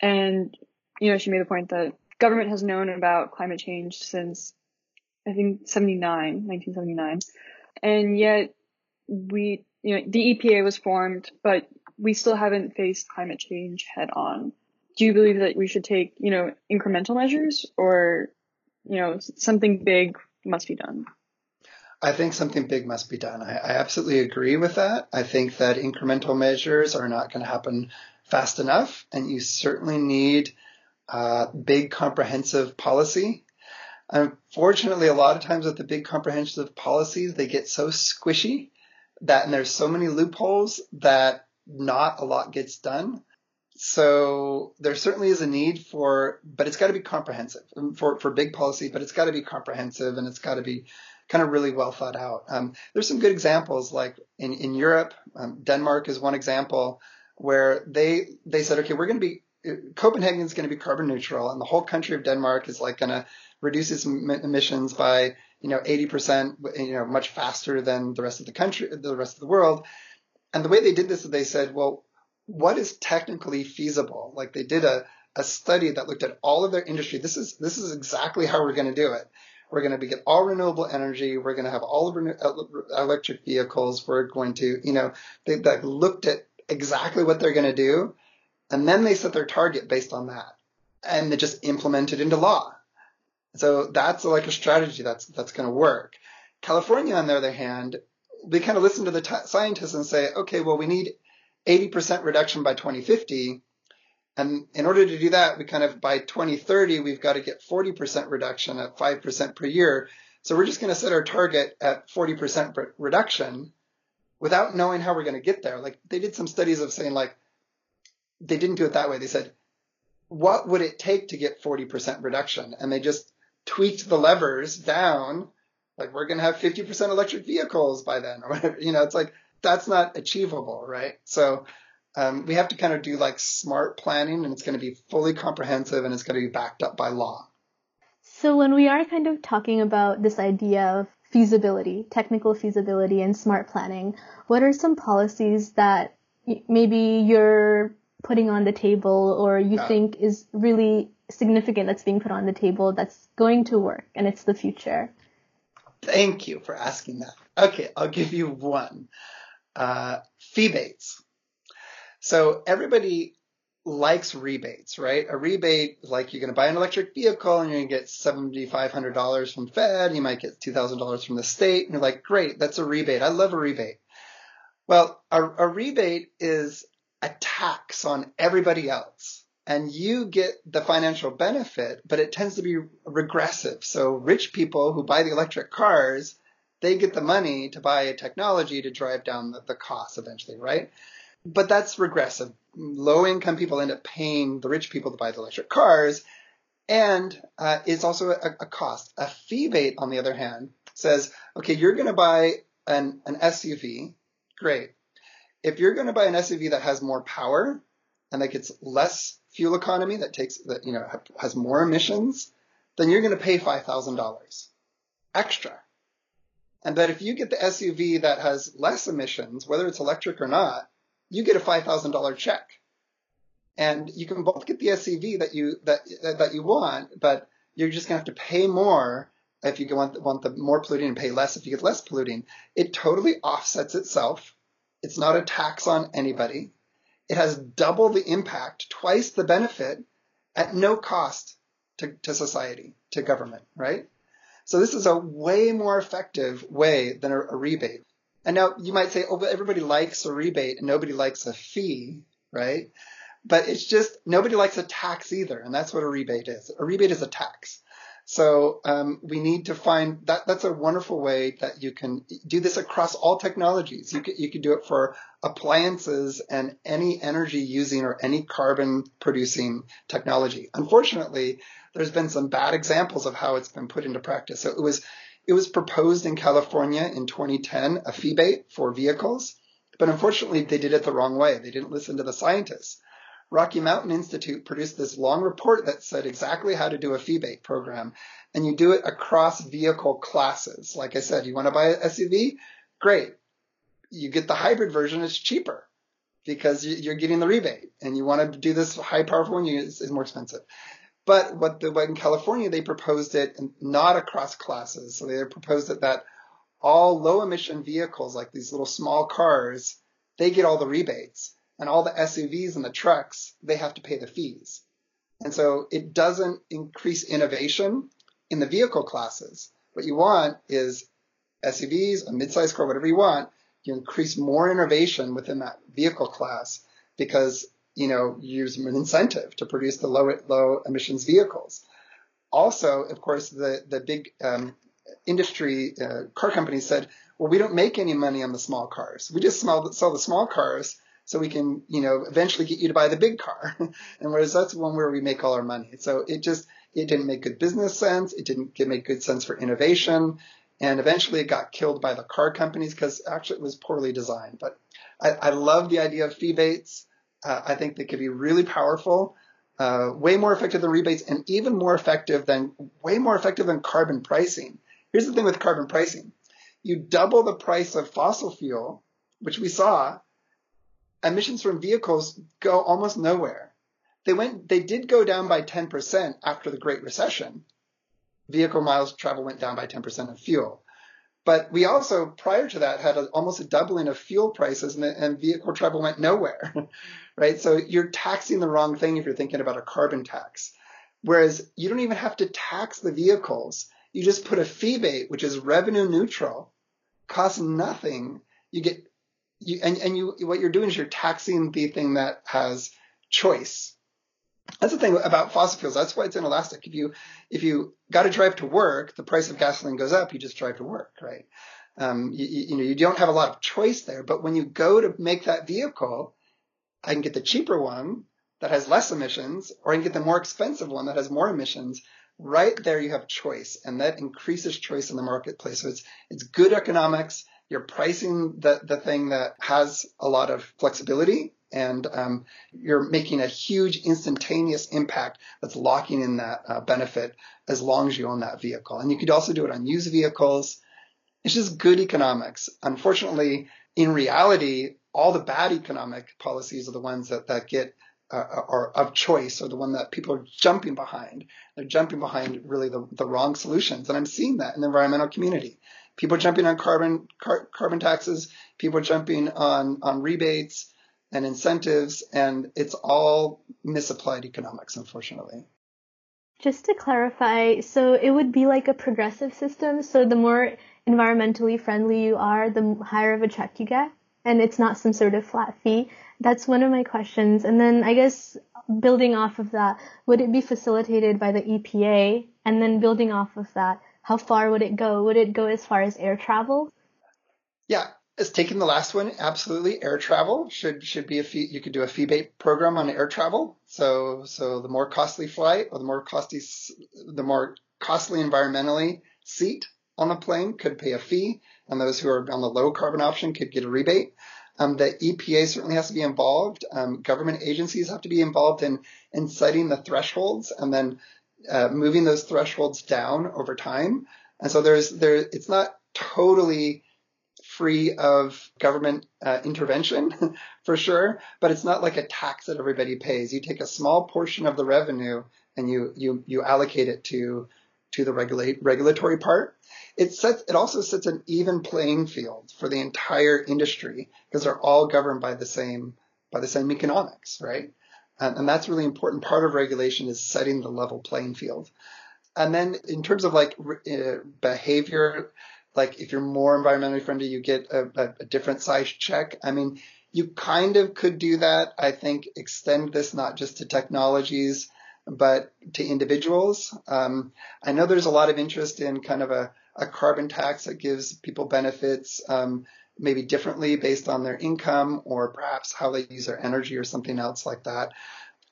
And you know, she made the point that government has known about climate change since I think 79, 1979, and yet we, you know, the EPA was formed, but we still haven't faced climate change head on. Do you believe that we should take, you know, incremental measures or you know, something big must be done. I think something big must be done. I, I absolutely agree with that. I think that incremental measures are not going to happen fast enough, and you certainly need uh, big comprehensive policy. Unfortunately, a lot of times with the big comprehensive policies, they get so squishy that, and there's so many loopholes that not a lot gets done so there certainly is a need for, but it's got to be comprehensive um, for, for big policy, but it's got to be comprehensive and it's got to be kind of really well thought out. Um, there's some good examples like in, in Europe, um, Denmark is one example where they, they said, okay, we're going to be, Copenhagen is going to be carbon neutral and the whole country of Denmark is like going to reduce its emissions by, you know, 80%, you know, much faster than the rest of the country, the rest of the world. And the way they did this is they said, well, what is technically feasible. Like they did a, a study that looked at all of their industry. This is this is exactly how we're going to do it. We're going to get all renewable energy. We're going to have all of electric vehicles. We're going to, you know, they, they looked at exactly what they're going to do, and then they set their target based on that, and they just implemented into law. So that's like a strategy that's that's going to work. California, on the other hand, they kind of listen to the t- scientists and say, okay, well, we need 80% reduction by 2050. And in order to do that, we kind of by 2030, we've got to get 40% reduction at 5% per year. So we're just going to set our target at 40% reduction. without knowing how we're going to get there. Like they did some studies of saying like they didn't do it that way. They said, what would it take to get 40% reduction? And they just tweaked the levers down. Like we're going to have 50% electric vehicles by then or whatever. You know, it's like that's not achievable, right? So um, we have to kind of do like smart planning and it's going to be fully comprehensive and it's going to be backed up by law. So when we are kind of talking about this idea of feasibility, technical feasibility and smart planning, what are some policies that maybe you're putting on the table or you yeah. think is really significant that's being put on the table that's going to work and it's the future? Thank you for asking that. Okay, I'll give you one. Uh, feebates. So everybody likes rebates, right? A rebate, like you're going to buy an electric vehicle and you're going to get $7,500 from Fed. You might get $2,000 from the state. And you're like, great, that's a rebate. I love a rebate. Well, a, a rebate is a tax on everybody else. And you get the financial benefit, but it tends to be regressive. So rich people who buy the electric cars, they get the money to buy a technology to drive down the, the cost eventually, right? But that's regressive. Low income people end up paying the rich people to buy the electric cars. And uh, it's also a, a cost. A feebate, on the other hand, says, okay, you're going to buy an, an SUV. Great if you're going to buy an SUV that has more power and that gets less fuel economy, that takes that you know has more emissions, then you're going to pay five thousand dollars extra. And that if you get the SUV that has less emissions, whether it's electric or not, you get a five thousand dollar check. And you can both get the SUV that you that that you want, but you're just going to have to pay more if you want want the more polluting and pay less if you get less polluting. It totally offsets itself it's not a tax on anybody. It has double the impact, twice the benefit at no cost to, to society, to government, right? So this is a way more effective way than a, a rebate. And now you might say, oh, but everybody likes a rebate and nobody likes a fee, right? But it's just nobody likes a tax either, and that's what a rebate is. A rebate is a tax. So um, we need to find that. That's a wonderful way that you can do this across all technologies. You could you could do it for appliances and any energy using or any carbon producing technology. Unfortunately, there's been some bad examples of how it's been put into practice. So it was it was proposed in California in 2010 a feebate for vehicles, but unfortunately they did it the wrong way. They didn't listen to the scientists. Rocky Mountain Institute produced this long report that said exactly how to do a feebate program. And you do it across vehicle classes. Like I said, you want to buy an SUV? Great. You get the hybrid version, it's cheaper because you're getting the rebate. And you want to do this high powerful one, it's more expensive. But what, the, what in California, they proposed it not across classes. So they proposed it that all low emission vehicles, like these little small cars, they get all the rebates and all the SUVs and the trucks, they have to pay the fees. And so it doesn't increase innovation in the vehicle classes. What you want is SUVs, a mid-sized car, whatever you want, you increase more innovation within that vehicle class because you know you use an incentive to produce the low low emissions vehicles. Also, of course, the the big um, industry uh, car companies said, well, we don't make any money on the small cars. We just sell the small cars so we can, you know, eventually get you to buy the big car. and whereas that's one where we make all our money. So it just, it didn't make good business sense. It didn't make good sense for innovation. And eventually it got killed by the car companies because actually it was poorly designed. But I, I love the idea of feebates. Uh, I think they could be really powerful, uh, way more effective than rebates and even more effective than, way more effective than carbon pricing. Here's the thing with carbon pricing. You double the price of fossil fuel, which we saw, emissions from vehicles go almost nowhere. They went, they did go down by 10% after the Great Recession. Vehicle miles travel went down by 10% of fuel. But we also, prior to that, had a, almost a doubling of fuel prices and, and vehicle travel went nowhere, right? So you're taxing the wrong thing if you're thinking about a carbon tax. Whereas you don't even have to tax the vehicles. You just put a feebate, which is revenue neutral, costs nothing. You get you, and, and you, what you're doing is you're taxing the thing that has choice. That's the thing about fossil fuels. That's why it's inelastic. If you, if you got to drive to work, the price of gasoline goes up. You just drive to work, right? Um, you, you know, you don't have a lot of choice there, but when you go to make that vehicle, I can get the cheaper one that has less emissions, or I can get the more expensive one that has more emissions. Right there, you have choice, and that increases choice in the marketplace. So it's it's good economics. You're pricing the the thing that has a lot of flexibility, and um, you're making a huge instantaneous impact that's locking in that uh, benefit as long as you own that vehicle. And you could also do it on used vehicles. It's just good economics. Unfortunately, in reality, all the bad economic policies are the ones that, that get uh, are of choice or the one that people are jumping behind. They're jumping behind really the, the wrong solutions. And I'm seeing that in the environmental community. People jumping on carbon car, carbon taxes, people jumping on, on rebates and incentives, and it's all misapplied economics, unfortunately. Just to clarify, so it would be like a progressive system. So the more environmentally friendly you are, the higher of a check you get, and it's not some sort of flat fee. That's one of my questions. And then I guess building off of that, would it be facilitated by the EPA? And then building off of that, how far would it go? Would it go as far as air travel? Yeah, as taking the last one, absolutely. Air travel should should be a fee. You could do a fee based program on air travel. So so the more costly flight or the more costly the more costly environmentally seat on a plane could pay a fee, and those who are on the low carbon option could get a rebate. Um, the EPA certainly has to be involved. Um, government agencies have to be involved in in setting the thresholds and then uh, moving those thresholds down over time. And so there's there it's not totally free of government uh, intervention for sure, but it's not like a tax that everybody pays. You take a small portion of the revenue and you you you allocate it to to the regulate regulatory part. It sets it also sets an even playing field for the entire industry because they're all governed by the same by the same economics, right? And, and that's really important. Part of regulation is setting the level playing field. And then in terms of like uh, behavior, like if you're more environmentally friendly, you get a, a, a different size check. I mean, you kind of could do that. I think extend this not just to technologies, but to individuals. Um, I know there's a lot of interest in kind of a, a carbon tax that gives people benefits, um, maybe differently based on their income or perhaps how they use their energy or something else like that.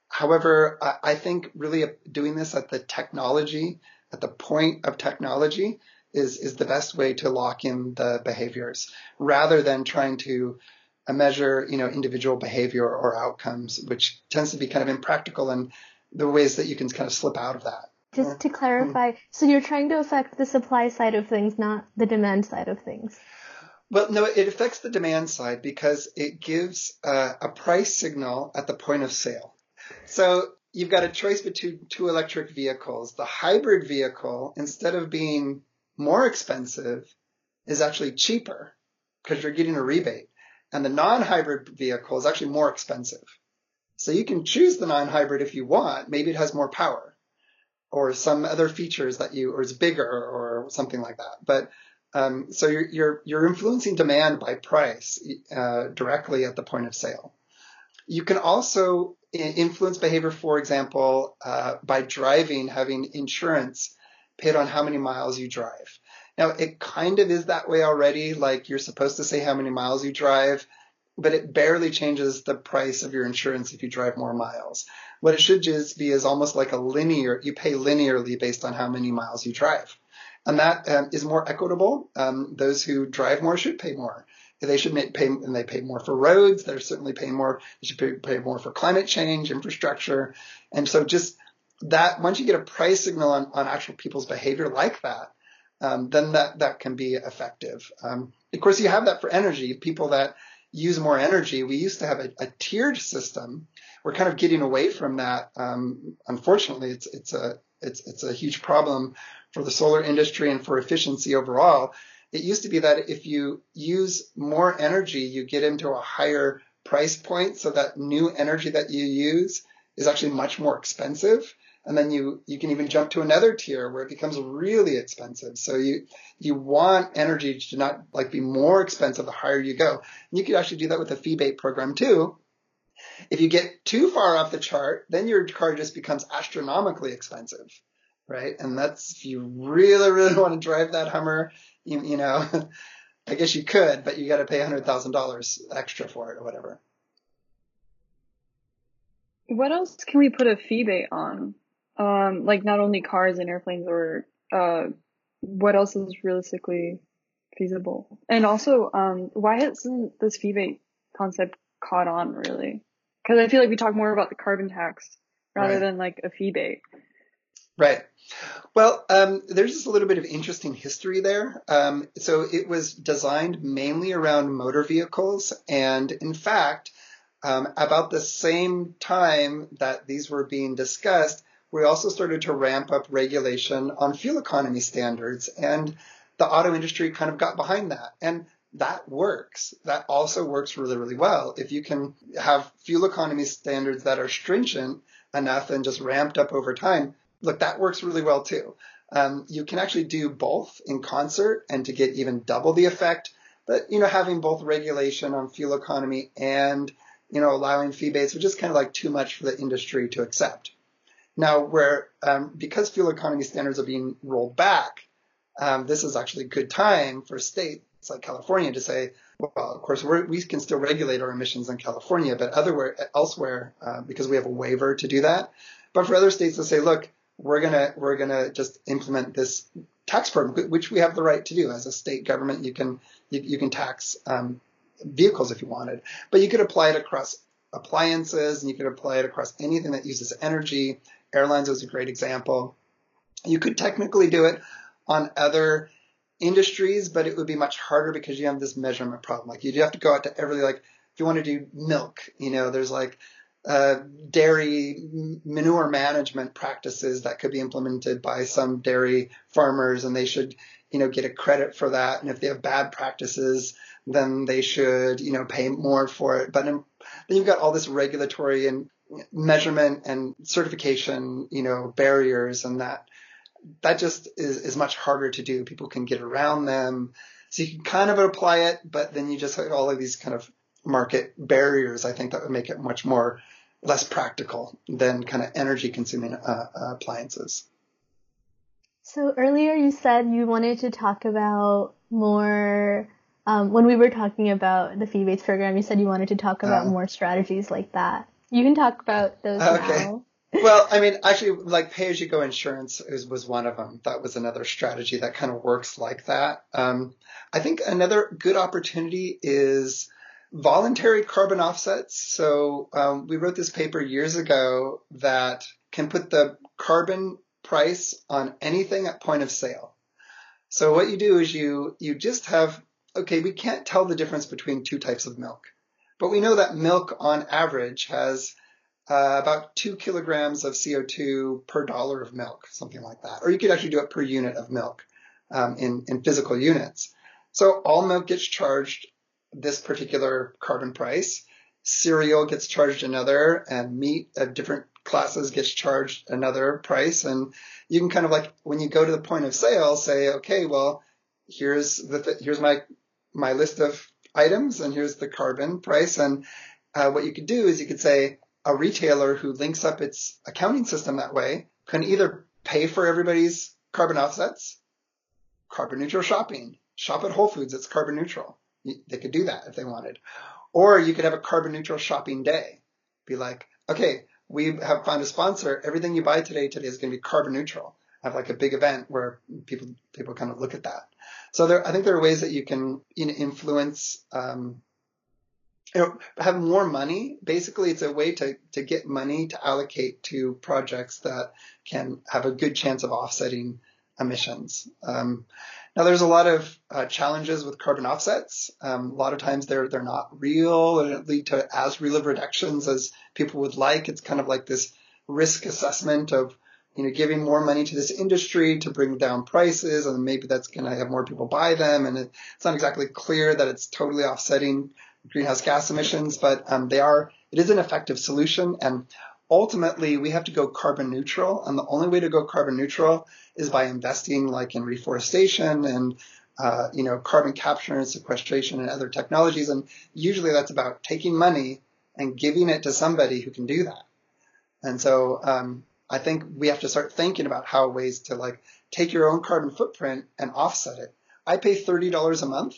However, I, I think really doing this at the technology, at the point of technology, is, is the best way to lock in the behaviors rather than trying to uh, measure, you know, individual behavior or outcomes, which tends to be kind of impractical and the ways that you can kind of slip out of that. Just to clarify, mm-hmm. so you're trying to affect the supply side of things, not the demand side of things. Well, no, it affects the demand side because it gives uh, a price signal at the point of sale. So you've got a choice between two electric vehicles. The hybrid vehicle, instead of being more expensive is actually cheaper because you're getting a rebate. And the non-hybrid vehicle is actually more expensive. So you can choose the non-hybrid if you want. Maybe it has more power or some other features that you, or it's bigger or something like that. But um, so you're, you're, you're influencing demand by price uh, directly at the point of sale. You can also influence behavior, for example, uh, by driving, having insurance paid on how many miles you drive. Now, it kind of is that way already. Like you're supposed to say how many miles you drive, but it barely changes the price of your insurance if you drive more miles. What it should just be is almost like a linear, you pay linearly based on how many miles you drive. And that um, is more equitable. Um, those who drive more should pay more. They should pay, and they pay more for roads. They're certainly paying more. They should pay, pay more for climate change, infrastructure. And so just that once you get a price signal on, on actual people's behavior like that, um, then that, that can be effective. Um, of course, you have that for energy. People that use more energy, we used to have a, a tiered system. We're kind of getting away from that. Um, unfortunately, it's it's a it's it's a huge problem for the solar industry and for efficiency overall. It used to be that if you use more energy, you get into a higher price point, so that new energy that you use is actually much more expensive and then you you can even jump to another tier where it becomes really expensive. So you you want energy to not like be more expensive the higher you go. And you could actually do that with a fee based program too. If you get too far off the chart, then your car just becomes astronomically expensive, right? And that's if you really really want to drive that Hummer, you, you know. I guess you could, but you got to pay $100,000 extra for it or whatever. What else can we put a feebate on? Um, like not only cars and airplanes or uh, what else is realistically feasible? And also, um, why hasn't this feebate concept caught on really? Because I feel like we talk more about the carbon tax rather right. than like a feebate. Right. Well, um, there's just a little bit of interesting history there. Um, so it was designed mainly around motor vehicles, and in fact, um, about the same time that these were being discussed, we also started to ramp up regulation on fuel economy standards, and the auto industry kind of got behind that. And that works. That also works really, really well. If you can have fuel economy standards that are stringent enough and just ramped up over time, look, that works really well too. Um, you can actually do both in concert and to get even double the effect. But, you know, having both regulation on fuel economy and, you know, allowing feebates was just kind of like too much for the industry to accept. Now, where, um, because fuel economy standards are being rolled back, um, this is actually a good time for states like California to say, well, of course, we can still regulate our emissions in California, but otherwhere, elsewhere, uh, because we have a waiver to do that. But for other states to say, look, we're gonna we're gonna just implement this tax program, which we have the right to do as a state government. You can you, you can tax um, vehicles if you wanted, but you could apply it across appliances and you could apply it across anything that uses energy. Airlines is a great example. You could technically do it on other industries, but it would be much harder because you have this measurement problem. Like you have to go out to every like if you want to do milk, you know, there's like uh, dairy manure management practices that could be implemented by some dairy farmers, and they should, you know, get a credit for that. And if they have bad practices, then they should, you know, pay more for it. But in, then you've got all this regulatory and measurement and certification, you know, barriers, and that that just is, is much harder to do. People can get around them. So you can kind of apply it, but then you just have all of these kind of market barriers. I think that would make it much more less practical than kind of energy consuming uh, uh, appliances. So earlier you said you wanted to talk about more um, when we were talking about the fee based program. You said you wanted to talk about uh, more strategies like that. You can talk about those okay. now. well, I mean, actually, like pay as you go insurance is, was one of them. That was another strategy that kind of works like that. Um, I think another good opportunity is voluntary carbon offsets. So um, we wrote this paper years ago that can put the carbon price on anything at point of sale. So what you do is you you just have okay, we can't tell the difference between two types of milk, but we know that milk on average has uh, about two kilograms of CO2 per dollar of milk, something like that. Or you could actually do it per unit of milk um, in in physical units. So all milk gets charged this particular carbon price. Cereal gets charged another, and meat of different classes gets charged another price. And you can kind of like when you go to the point of sale, say, okay, well, here's the th- here's my my list of items, and here's the carbon price. And uh, what you could do is you could say a retailer who links up its accounting system that way can either pay for everybody's carbon offsets, carbon neutral shopping, shop at Whole Foods, it's carbon neutral they could do that if they wanted. Or you could have a carbon neutral shopping day. Be like, okay, we have found a sponsor. Everything you buy today today is going to be carbon neutral. Have like a big event where people people kind of look at that. So there, I think there are ways that you can influence. Um, you know, have more money. Basically, it's a way to, to get money to allocate to projects that can have a good chance of offsetting emissions. Um, now, there's a lot of uh, challenges with carbon offsets. Um, a lot of times they're they're not real and lead to as real of reductions as people would like. It's kind of like this risk assessment of you know giving more money to this industry to bring down prices, and maybe that's going to have more people buy them. And it's not exactly clear that it's totally offsetting greenhouse gas emissions, but um, they are. It is an effective solution, and ultimately we have to go carbon neutral and the only way to go carbon neutral is by investing like in reforestation and uh, you know carbon capture and sequestration and other technologies and usually that's about taking money and giving it to somebody who can do that and so um, i think we have to start thinking about how ways to like take your own carbon footprint and offset it i pay $30 a month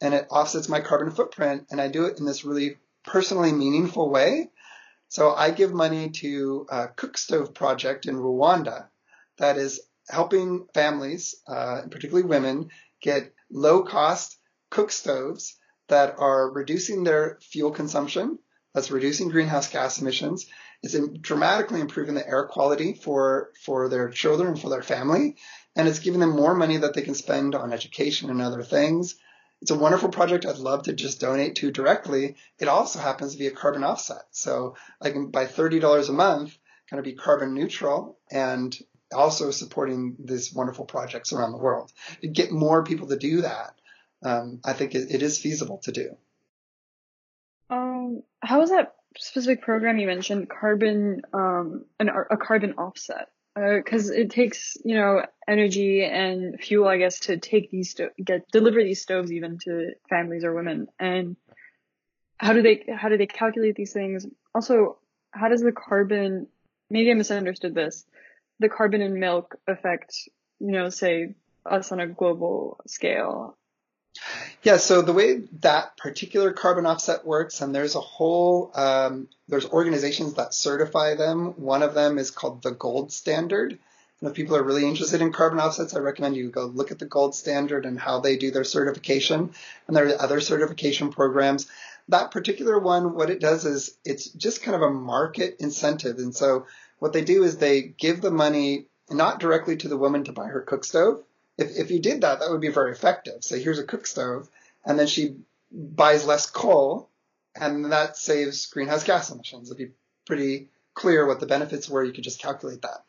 and it offsets my carbon footprint, and I do it in this really personally meaningful way. So I give money to a cook stove project in Rwanda that is helping families, uh, particularly women, get low cost cook stoves that are reducing their fuel consumption, that's reducing greenhouse gas emissions. It's dramatically improving the air quality for, for their children and for their family. And it's giving them more money that they can spend on education and other things. It's a wonderful project I'd love to just donate to directly. It also happens via carbon offset. So I can, by $30 a month, kind of be carbon neutral and also supporting these wonderful projects around the world. To get more people to do that, um, I think it, it is feasible to do. Um, how is that specific program you mentioned carbon um an a carbon offset? Because uh, it takes you know energy and fuel, I guess, to take these sto- get deliver these stoves even to families or women. And how do they how do they calculate these things? Also, how does the carbon? Maybe I misunderstood this. The carbon in milk affect you know say us on a global scale yeah, so the way that particular carbon offset works, and there's a whole, um, there's organizations that certify them. One of them is called the Gold Standard. And if people are really interested in carbon offsets, I recommend you go look at the Gold Standard and how they do their certification. And there are other certification programs. That particular one, what it does is it's just kind of a market incentive. And so what they do is they give the money not directly to the woman to buy her cook stove, if, if you did that, that would be very effective. Say, here's a cook stove, and then she buys less coal, and that saves greenhouse gas emissions. It'd be pretty clear what the benefits were. You could just calculate that.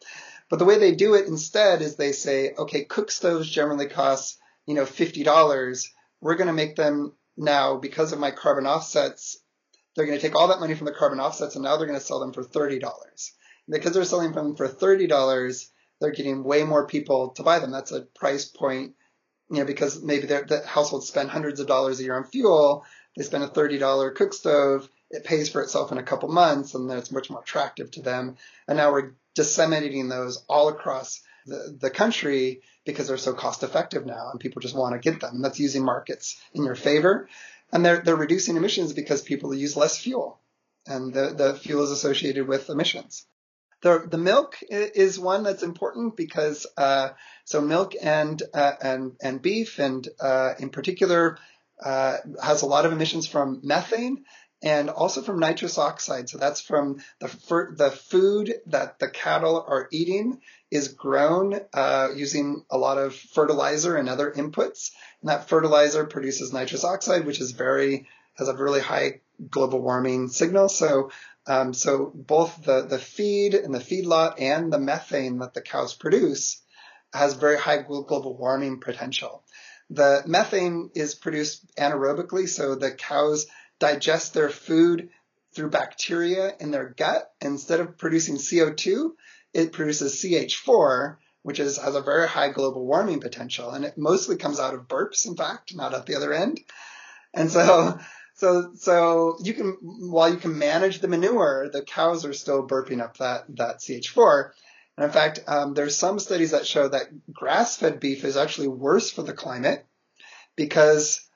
But the way they do it instead is they say, okay, cook stoves generally cost, you know, $50. We're going to make them now because of my carbon offsets. They're going to take all that money from the carbon offsets and now they're going to sell them for $30. Because they're selling them for $30, they're getting way more people to buy them. That's a price point, you know, because maybe the households spend hundreds of dollars a year on fuel. They spend a $30 cook stove. It pays for itself in a couple months and then it's much more attractive to them. And now we're disseminating those all across the, the country because they're so cost effective now and people just want to get them. And that's using markets in your favor. And they're, they're reducing emissions because people use less fuel and the, the fuel is associated with emissions. The, the milk is one that's important because uh, so milk and uh, and and beef and uh, in particular uh, has a lot of emissions from methane and also from nitrous oxide. So that's from the the food that the cattle are eating is grown uh, using a lot of fertilizer and other inputs, and that fertilizer produces nitrous oxide, which is very has a really high global warming signal. So um, so both the, the feed and the feedlot and the methane that the cows produce has very high global warming potential. The methane is produced anaerobically, so the cows digest their food through bacteria in their gut. Instead of producing CO2, it produces CH4, which is, has a very high global warming potential. And it mostly comes out of burps, in fact, not at the other end. And so so, so you can, while you can manage the manure, the cows are still burping up that, that CH4. And in fact, um, there's some studies that show that grass-fed beef is actually worse for the climate because,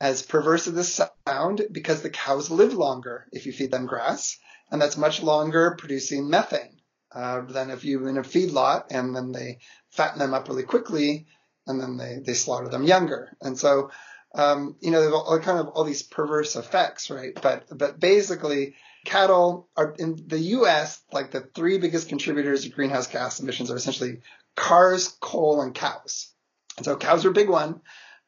as perverse as this sound, because the cows live longer if you feed them grass, and that's much longer producing methane uh, than if you're in a feedlot and then they fatten them up really quickly and then they, they slaughter them younger. And so um, you know, all, kind of all these perverse effects, right? But but basically, cattle are in the U.S. like the three biggest contributors to greenhouse gas emissions are essentially cars, coal, and cows. And so cows are a big one.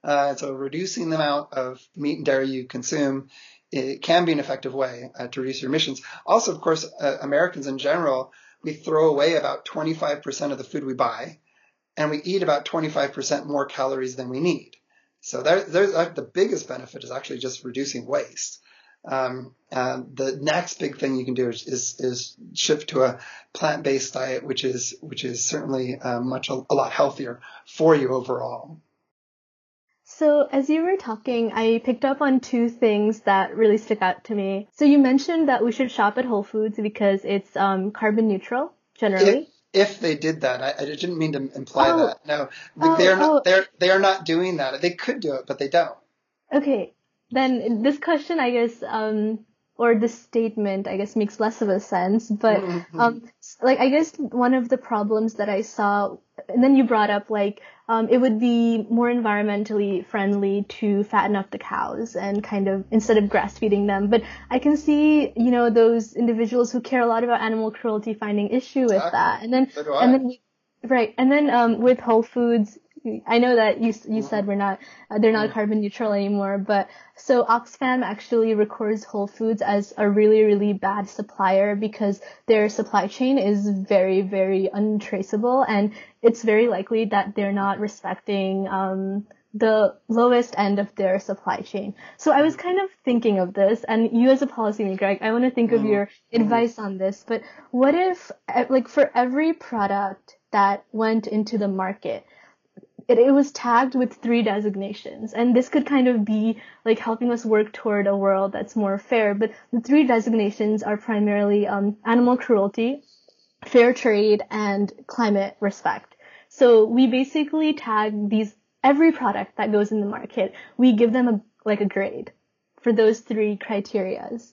Uh, so reducing the amount of meat and dairy you consume it can be an effective way uh, to reduce your emissions. Also, of course, uh, Americans in general, we throw away about 25% of the food we buy, and we eat about 25% more calories than we need. So there, there's uh, the biggest benefit is actually just reducing waste. Um, and the next big thing you can do is, is, is shift to a plant-based diet, which is which is certainly uh, much a, a lot healthier for you overall. So, as you were talking, I picked up on two things that really stuck out to me. So, you mentioned that we should shop at Whole Foods because it's um, carbon neutral generally if they did that. I, I didn't mean to imply oh. that. No, oh, they are not. Oh. They're they are not doing that. They could do it, but they don't. Okay, then this question, I guess, um, or this statement, I guess, makes less of a sense. But Mm-hmm. um, like, I guess one of the problems that I saw, and then you brought up like um, it would be more environmentally friendly to fatten up the cows and kind of instead of grass feeding them. But I can see, you know, those individuals who care a lot about animal cruelty finding issue with Exactly. that. And then So and then right, and then um, with Whole Foods, I know that you you said we're not uh, they're not carbon neutral anymore, but so Oxfam actually records Whole Foods as a really really bad supplier because their supply chain is very very untraceable, and it's very likely that they're not respecting um, the lowest end of their supply chain. So I was kind of thinking of this, and you as a policymaker, I, I want to think of your advice on this. But what if, eh, like, for every product that went into the market, it, it was tagged with three designations, and this could kind of be like helping us work toward a world that's more fair. But the three designations are primarily um, animal cruelty, fair trade, and climate respect. So we basically tag these every product that goes in the market. We give them a like a grade for those three criterias.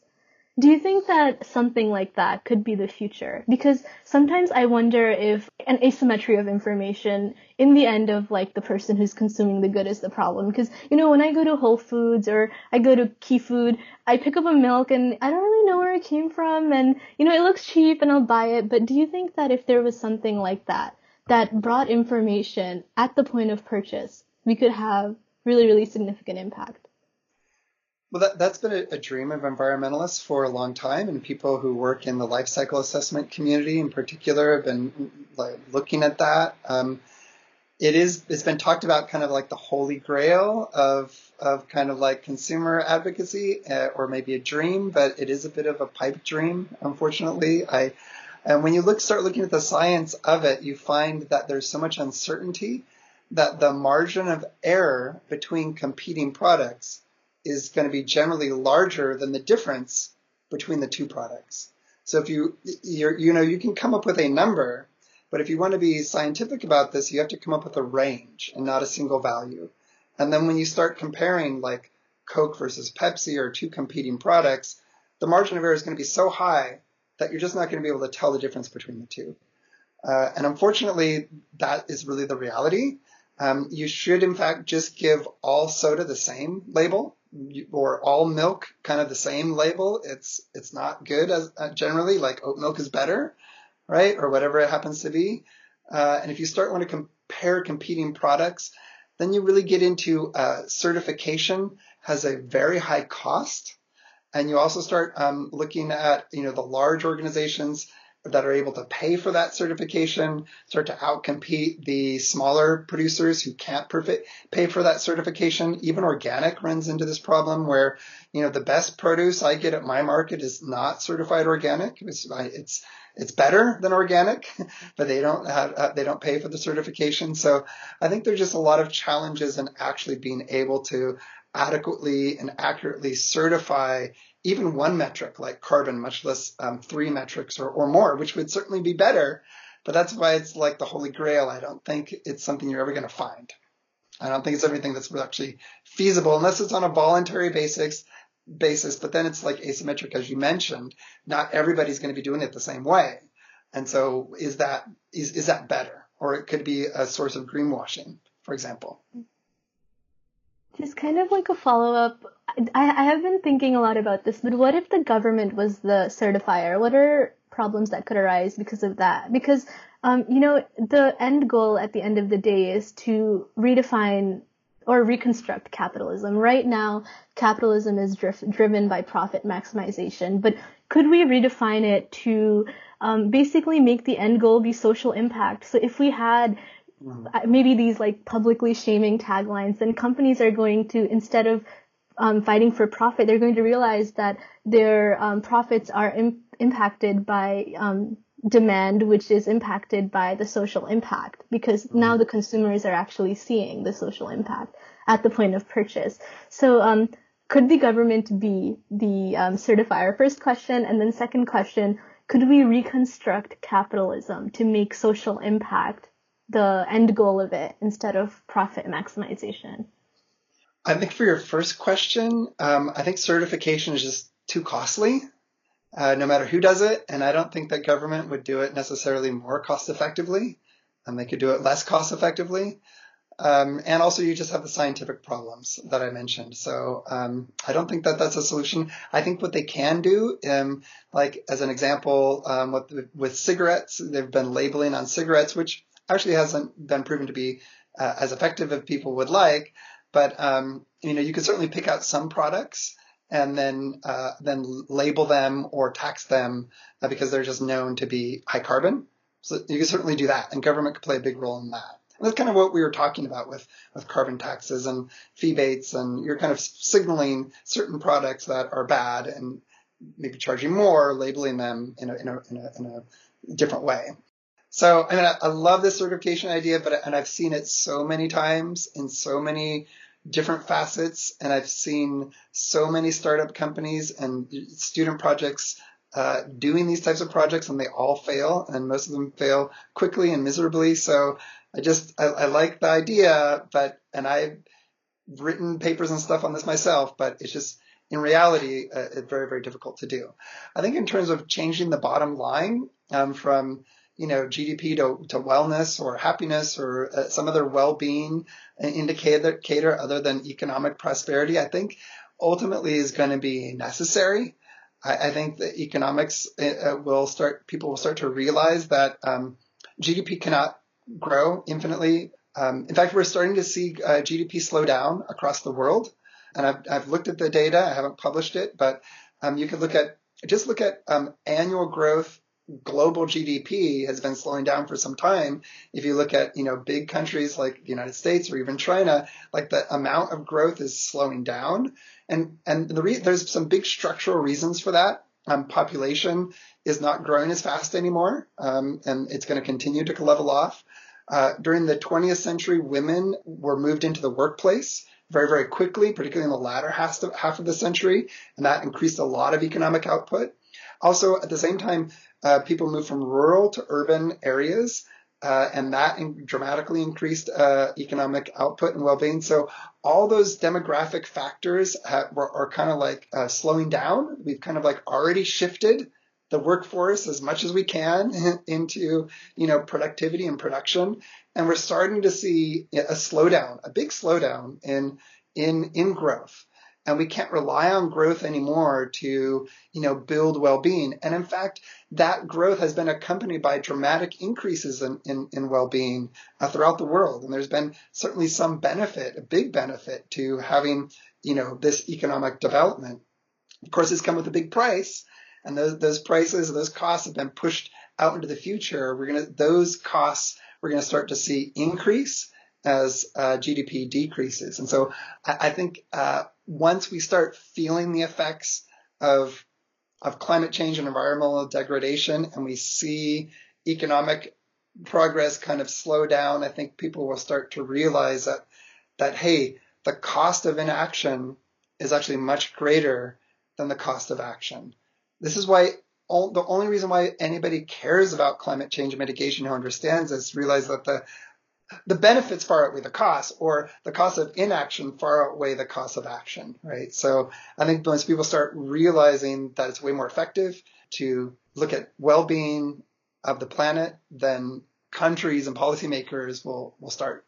Do you think that something like that could be the future? Because sometimes I wonder if an asymmetry of information in the end of like the person who's consuming the good is the problem. Because, you know, when I go to Whole Foods or I go to Key Food, I pick up a milk and I don't really know where it came from and, you know, it looks cheap and I'll buy it. But do you think that if there was something like that, that brought information at the point of purchase, we could have really, really significant impact? Well, that, that's been a, a dream of environmentalists for a long time, and people who work in the life cycle assessment community in particular have been like, looking at that. Um, it is it's been talked about kind of like the holy grail of of kind of like consumer advocacy uh, or maybe a dream, but it is a bit of a pipe dream, unfortunately. I and when you look start looking at the science of it, you find that there's so much uncertainty that the margin of error between competing products is going to be generally larger than the difference between the two products. So if you you know you can come up with a number, but if you want to be scientific about this, you have to come up with a range and not a single value. And then when you start comparing like Coke versus Pepsi or two competing products, the margin of error is going to be so high that you're just not going to be able to tell the difference between the two. Uh, and unfortunately, that is really the reality. Um, you should, in fact, just give all soda the same label or all milk kind of the same label. It's it's not good as uh, generally. Like oat milk is better, right, or whatever it happens to be. Uh, and if you start want to compare competing products, then you really get into uh, certification has a very high cost, and you also start um, looking at you know the large organizations that are able to pay for that certification start to outcompete the smaller producers who can't pay for that certification. Even organic runs into this problem where, you know, the best produce I get at my market is not certified organic. It's, it's, it's better than organic, but they don't have, uh, they don't pay for the certification. So I think there's just a lot of challenges in actually being able to adequately and accurately certify even one metric like carbon, much less um, three metrics or, or more, which would certainly be better. But that's why it's like the holy grail. I don't think it's something you're ever going to find. I don't think it's everything that's actually feasible unless it's on a voluntary basis. Basis, but then it's like asymmetric, as you mentioned. Not everybody's going to be doing it the same way, and so is that is is that better, or it could be a source of greenwashing, for example. Just kind of like a follow up. I, I have been thinking a lot about this, but what if the government was the certifier? What are problems that could arise because of that? Because, um, you know, the end goal at the end of the day is to redefine or reconstruct capitalism. Right now, capitalism is drif- driven by profit maximization, but could we redefine it to um, basically make the end goal be social impact? So if we had maybe these like publicly shaming taglines, then companies are going to instead of um, fighting for profit, they're going to realize that their um, profits are Im- impacted by um, demand, which is impacted by the social impact, because now the consumers are actually seeing the social impact at the point of purchase. So, um, could the government be the um, certifier? First question, and then second question: Could we reconstruct capitalism to make social impact the end goal of it instead of profit maximization? I think for your first question, um, I think certification is just too costly, uh, no matter who does it. And I don't think that government would do it necessarily more cost effectively. And they could do it less cost effectively. Um, and also, you just have the scientific problems that I mentioned. So um, I don't think that that's a solution. I think what they can do, um, like as an example, um, with, with cigarettes, they've been labeling on cigarettes, which actually hasn't been proven to be uh, as effective as people would like. But um, you know, you can certainly pick out some products and then uh, then label them or tax them uh, because they're just known to be high carbon. So you can certainly do that, and government could play a big role in that. And that's kind of what we were talking about with, with carbon taxes and feebates, and you're kind of signaling certain products that are bad and maybe charging more, labeling them in a, in a, in a, in a different way. So, I mean, I, I love this certification idea, but and I've seen it so many times in so many different facets, and I've seen so many startup companies and student projects uh, doing these types of projects, and they all fail, and most of them fail quickly and miserably. So, I just I, I like the idea, but and I've written papers and stuff on this myself, but it's just in reality uh, it's very very difficult to do. I think in terms of changing the bottom line um, from you know GDP to, to wellness or happiness or uh, some other well-being indicator other than economic prosperity, I think ultimately is going to be necessary. I, I think that economics uh, will start people will start to realize that um, GDP cannot grow infinitely. Um, in fact, we're starting to see uh, GDP slow down across the world. And I've, I've looked at the data. I haven't published it, but um, you can look at just look at um, annual growth. Global GDP has been slowing down for some time. If you look at you know big countries like the United States or even China, like the amount of growth is slowing down, and and the re- there's some big structural reasons for that. Um, population is not growing as fast anymore, um, and it's going to continue to level off. Uh, during the 20th century, women were moved into the workplace very, very quickly, particularly in the latter half of, half of the century, and that increased a lot of economic output. Also, at the same time, uh, people moved from rural to urban areas, uh, and that in- dramatically increased uh, economic output and well-being. So all those demographic factors have, were, are kind of like uh, slowing down. We've kind of like already shifted the workforce as much as we can into you know productivity and production and we're starting to see a slowdown a big slowdown in in in growth and we can't rely on growth anymore to you know build well-being. And in fact that growth has been accompanied by dramatic increases in, in, in well-being uh, throughout the world. And there's been certainly some benefit a big benefit to having you know this economic development. Of course it's come with a big price and those those prices, those costs have been pushed out into the future. We're gonna those costs we're gonna start to see increase as uh, GDP decreases. And so I, I think uh, once we start feeling the effects of of climate change and environmental degradation, and we see economic progress kind of slow down, I think people will start to realize that that hey, the cost of inaction is actually much greater than the cost of action. This is why all, the only reason why anybody cares about climate change mitigation who understands this realize that the the benefits far outweigh the costs, or the cost of inaction far outweigh the cost of action, right? So I think once people start realizing that it's way more effective to look at well-being of the planet, then countries and policymakers will will start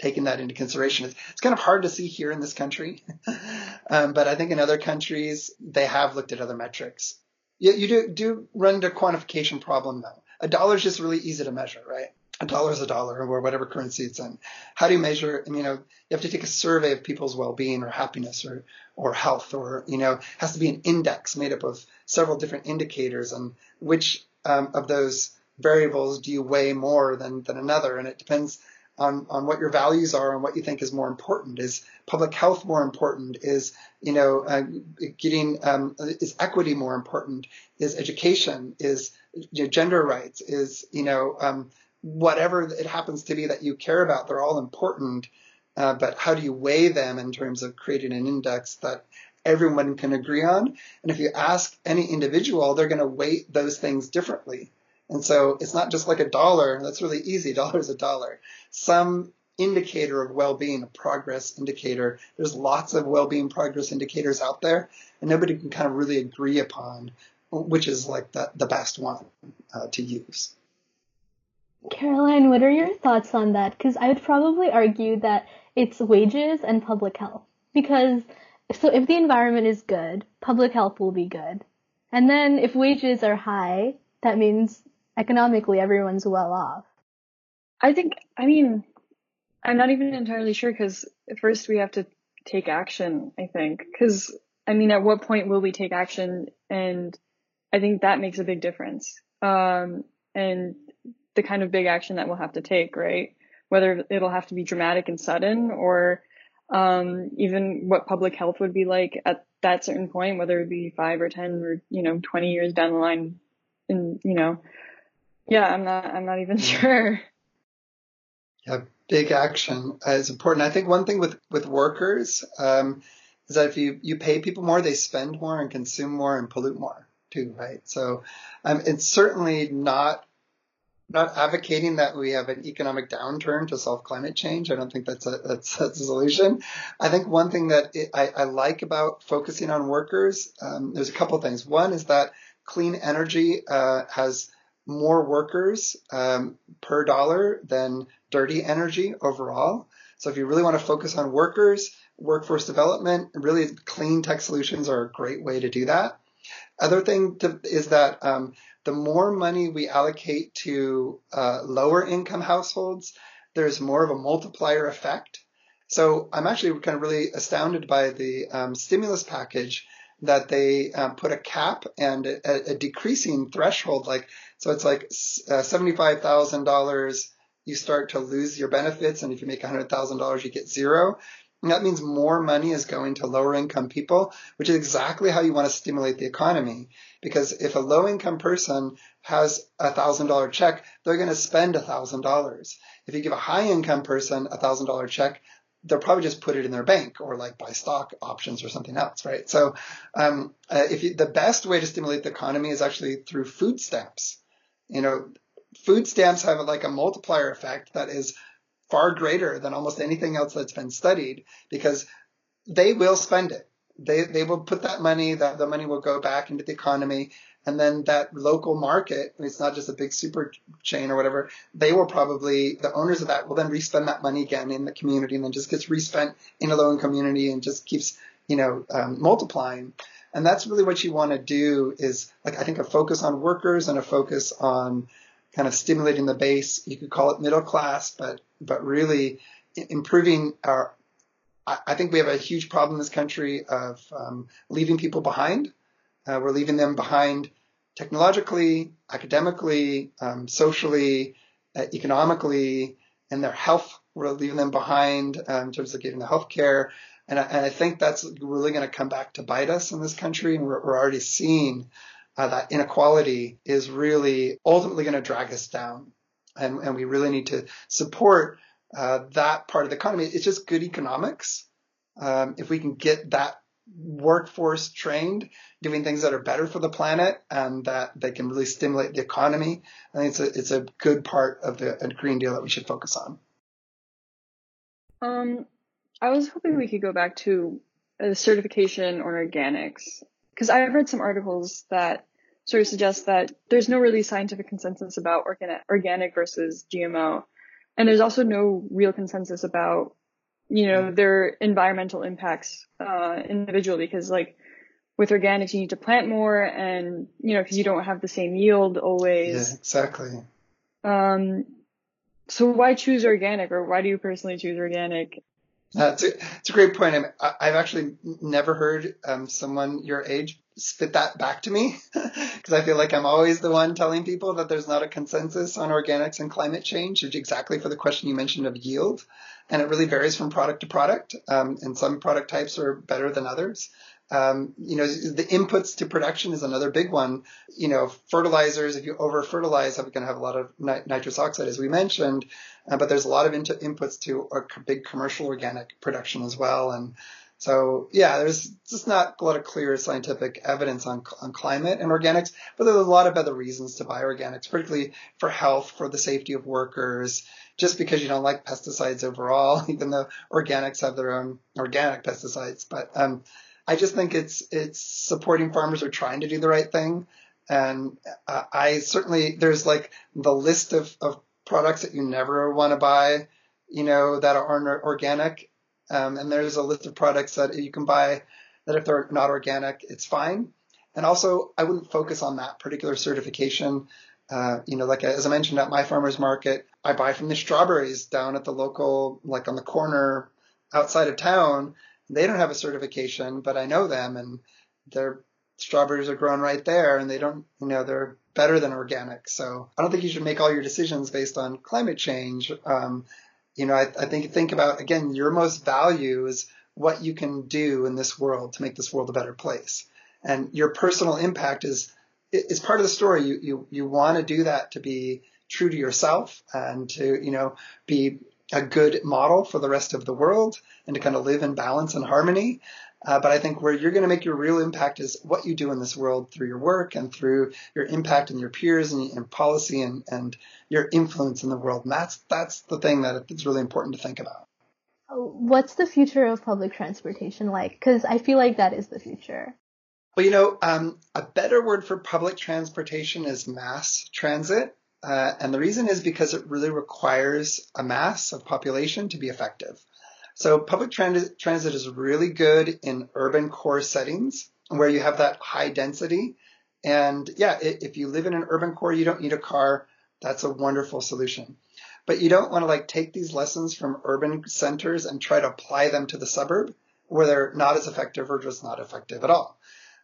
taking that into consideration. It's, it's kind of hard to see here in this country, um, but I think in other countries they have looked at other metrics yeah, you do do run into a quantification problem though. A dollar is just really easy to measure, right? A dollar is a dollar or whatever currency it's in. How do you measure? You know, you have to take a survey of people's well-being or happiness or or health or you know, has to be an index made up of several different indicators and which um, of those variables do you weigh more than than another? And it depends on, on what your values are and what you think is more important. Is public health more important? Is you know uh, getting um, is equity more important? Is education? Is you know, gender rights? Is you know um, whatever it happens to be that you care about? They're all important, uh, but how do you weigh them in terms of creating an index that everyone can agree on? And if you ask any individual, they're going to weight those things differently. And so it's not just like a dollar. That's really easy. Dollar is a dollar. Some indicator of well-being, a progress indicator. There's lots of well-being progress indicators out there, and nobody can kind of really agree upon which is like the, the best one uh, to use. Caroline, what are your thoughts on that? Because I would probably argue that it's wages and public health. Because so if the environment is good, public health will be good. And then if wages are high, that means economically everyone's well off. I think, I mean, I'm not even entirely sure because first we have to take action, I think. Because, I mean, at what point will we take action? And I think that makes a big difference. Um, and the kind of big action that we'll have to take, right? Whether it'll have to be dramatic and sudden or um, even what public health would be like at that certain point, whether it be five or 10 or, you know, 20 years down the line. And, you know, yeah, I'm not, I'm not even sure. Yeah, big action is important. I think one thing with, with workers, um, is that if you, you pay people more, they spend more and consume more and pollute more too, right? So, um, it's certainly not not advocating that we have an economic downturn to solve climate change. I don't think that's a that's, that's a solution. I think one thing that it, I, I, like about focusing on workers, um, there's a couple of things. One is that clean energy uh, has more workers um, per dollar than dirty energy overall. So if you really want to focus on workers, workforce development, really clean tech solutions are a great way to do that. Other thing to, is that um, the more money we allocate to uh, lower income households, there's more of a multiplier effect. So I'm actually kind of really astounded by the um, stimulus package that they um, put a cap and a, a, decreasing threshold. Like so, it's like uh, seventy-five thousand dollars. You start to lose your benefits, and if you make hundred thousand dollars, you get zero. And that means more money is going to lower income people, which is exactly how you want to stimulate the economy. Because if a low income person has a thousand dollar check, they're going to spend a thousand dollars. If you give a high income person a thousand dollar check, they'll probably just put it in their bank or like buy stock options or something else, right? So, um, uh, if you, the best way to stimulate the economy is actually through food stamps. You know, food stamps have like a multiplier effect that is far greater than almost anything else that's been studied because they will spend it. They, they will put that money, that the money will go back into the economy. And then that local market, it's not just a big super chain or whatever, they will probably, the owners of that will then respend that money again in the community and then just gets respent in a low income community and just keeps, you know, um, multiplying. And that's really what you want to do is like, I think a focus on workers and a focus on kind of stimulating the base. You could call it middle class, but but really improving our. I think we have a huge problem in this country of um, leaving people behind. Uh, we're leaving them behind technologically, academically, um, socially, uh, economically, and their health. We're leaving them behind um, in terms of getting the health care. And I, and I think that's really going to come back to bite us in this country. And we're, we're already seeing uh, that inequality is really ultimately going to drag us down. And, and we really need to support uh, that part of the economy. It's just good economics. Um, if we can get that workforce trained, doing things that are better for the planet and that they can really stimulate the economy, I think it's a, it's a good part of the Green Deal that we should focus on. Um, I was hoping we could go back to a certification on organics because I've read some articles that sort of suggests that there's no really scientific consensus about organic, organic versus GMO. And there's also no real consensus about, you know, their environmental impacts, uh, individually because like with organics, you need to plant more and, you know, because you don't have the same yield always. Yeah, exactly. Um, so why choose organic or why do you personally choose organic? That's a, it's a great point. I, have actually never heard um, someone your age spit that back to me because I feel like I'm always the one telling people that there's not a consensus on organics and climate change, exactly for the question you mentioned of yield. And it really varies from product to product. Um, and some product types are better than others. Um, you know, the inputs to production is another big one. You know, fertilizers, if you over fertilize, you're going to have a lot of nitrous oxide, as we mentioned, uh, but there's a lot of inputs to big commercial organic production as well. And so, yeah, there's just not a lot of clear scientific evidence on, on climate and organics, but there's a lot of other reasons to buy organics, particularly for health, for the safety of workers, just because you don't like pesticides overall, even though organics have their own organic pesticides. But um, I just think it's it's supporting farmers are trying to do the right thing. And uh, I certainly there's like the list of, of products that you never want to buy, you know, that aren't organic. Um, and there's a list of products that you can buy that if they're not organic, it's fine. And also, I wouldn't focus on that particular certification. Uh, you know, like as I mentioned at my farmer's market, I buy from the strawberries down at the local, like on the corner outside of town. They don't have a certification, but I know them and their strawberries are grown right there and they don't, you know, they're better than organic. So I don't think you should make all your decisions based on climate change. Um, you know, I, I think think about again, your most value is what you can do in this world to make this world a better place. And your personal impact is is part of the story. You you you want to do that to be true to yourself and to you know be a good model for the rest of the world and to kind of live in balance and harmony. Uh, but I think where you're going to make your real impact is what you do in this world through your work and through your impact in your peers and, and policy and, and your influence in the world. And that's that's the thing that it's really important to think about. What's the future of public transportation like? Because I feel like that is the future. Well, you know, um, a better word for public transportation is mass transit. Uh, and the reason is because it really requires a mass of population to be effective. So public transit, transit is really good in urban core settings where you have that high density. And yeah, if you live in an urban core, you don't need a car. That's a wonderful solution. But you don't want to like take these lessons from urban centers and try to apply them to the suburb where they're not as effective or just not effective at all.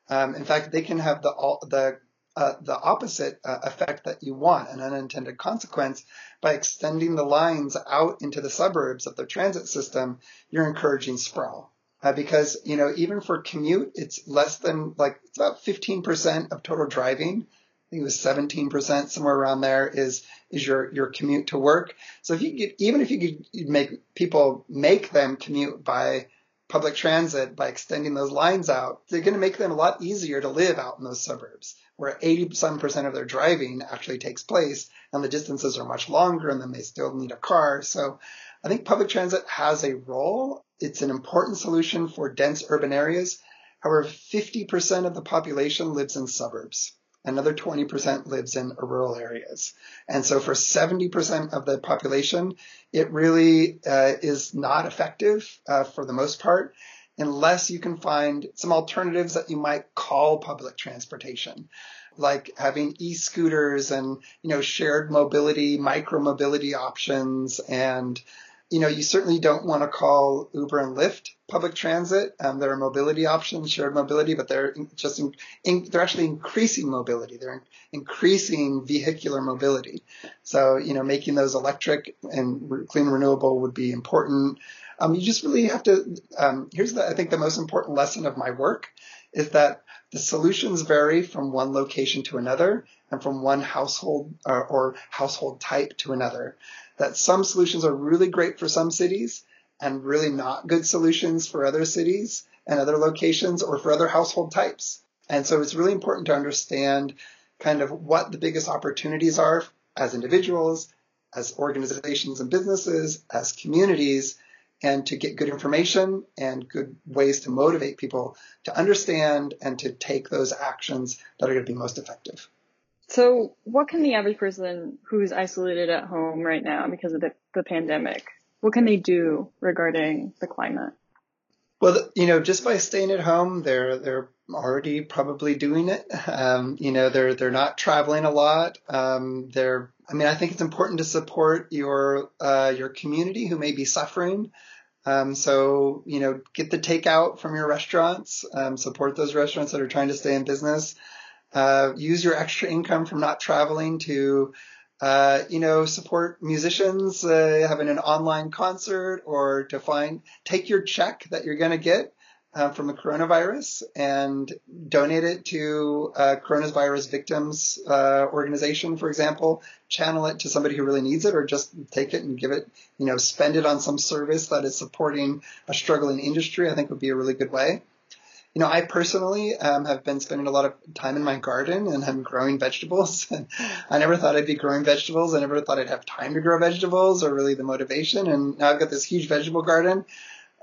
Um, in fact, they can have the all, the uh, the opposite uh, effect that you want, an unintended consequence, by extending the lines out into the suburbs of the transit system, you're encouraging sprawl. Uh, because, you know, even for commute, it's less than like, it's about 15% of total driving. I think it was 17%, somewhere around there is, is your, your commute to work. So if you could, even if you could make people make them commute by public transit by extending those lines out, they're going to make them a lot easier to live out in those suburbs where 87% of their driving actually takes place and the distances are much longer and then they still need a car. So I think public transit has a role. It's an important solution for dense urban areas. However, 50% of the population lives in suburbs. Another 20% lives in rural areas. And so for 70% of the population, it really uh, is not effective uh, for the most part unless you can find some alternatives that you might call public transportation like having e-scooters and you know shared mobility micro mobility options. And you know you certainly don't want to call uber and lyft public transit. Um, there are mobility options shared mobility but they're just in, in, they're actually increasing mobility. They're increasing vehicular mobility. So you know making those electric and clean renewable would be important um, you just really have to. Um, here's the I think the most important lesson of my work is that the solutions vary from one location to another and from one household or, or household type to another. That some solutions are really great for some cities and really not good solutions for other cities and other locations or for other household types. And so it's really important to understand kind of what the biggest opportunities are as individuals, as organizations and businesses, as communities, and to get good information and good ways to motivate people to understand and to take those actions that are going to be most effective. So, what can the average person who's isolated at home right now because of the, the pandemic, what can they do regarding the climate? Well, you know, just by staying at home, they're they're already probably doing it. Um, you know, they're they're not traveling a lot. Um, they're I mean, I think it's important to support your uh, your community who may be suffering. Um, so you know, get the takeout from your restaurants. Um, support those restaurants that are trying to stay in business. Uh, use your extra income from not traveling to, uh, you know, support musicians uh, having an online concert or to find take your check that you're going to get uh, from the coronavirus and donate it to a coronavirus victims uh, organization, for example, channel it to somebody who really needs it, or just take it and give it, you know, spend it on some service that is supporting a struggling industry, I think would be a really good way. you know, I personally um, have been spending a lot of time in my garden and I'm growing vegetables. And I never thought I'd be growing vegetables. I never thought I'd have time to grow vegetables or really the motivation. And now I've got this huge vegetable garden.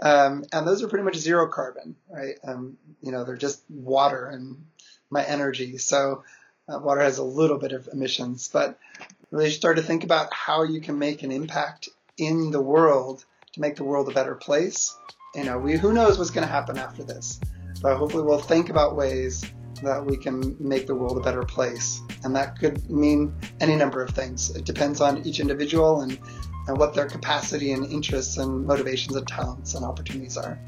Um, and those are pretty much zero carbon, right? Um, you know, they're just water and my energy. So uh, water has a little bit of emissions, but really start to think about how you can make an impact in the world to make the world a better place. You know, we who knows what's going to happen after this, but hopefully we'll think about ways that we can make the world a better place, and that could mean any number of things. It depends on each individual and, and what their capacity and interests and motivations and talents and opportunities are.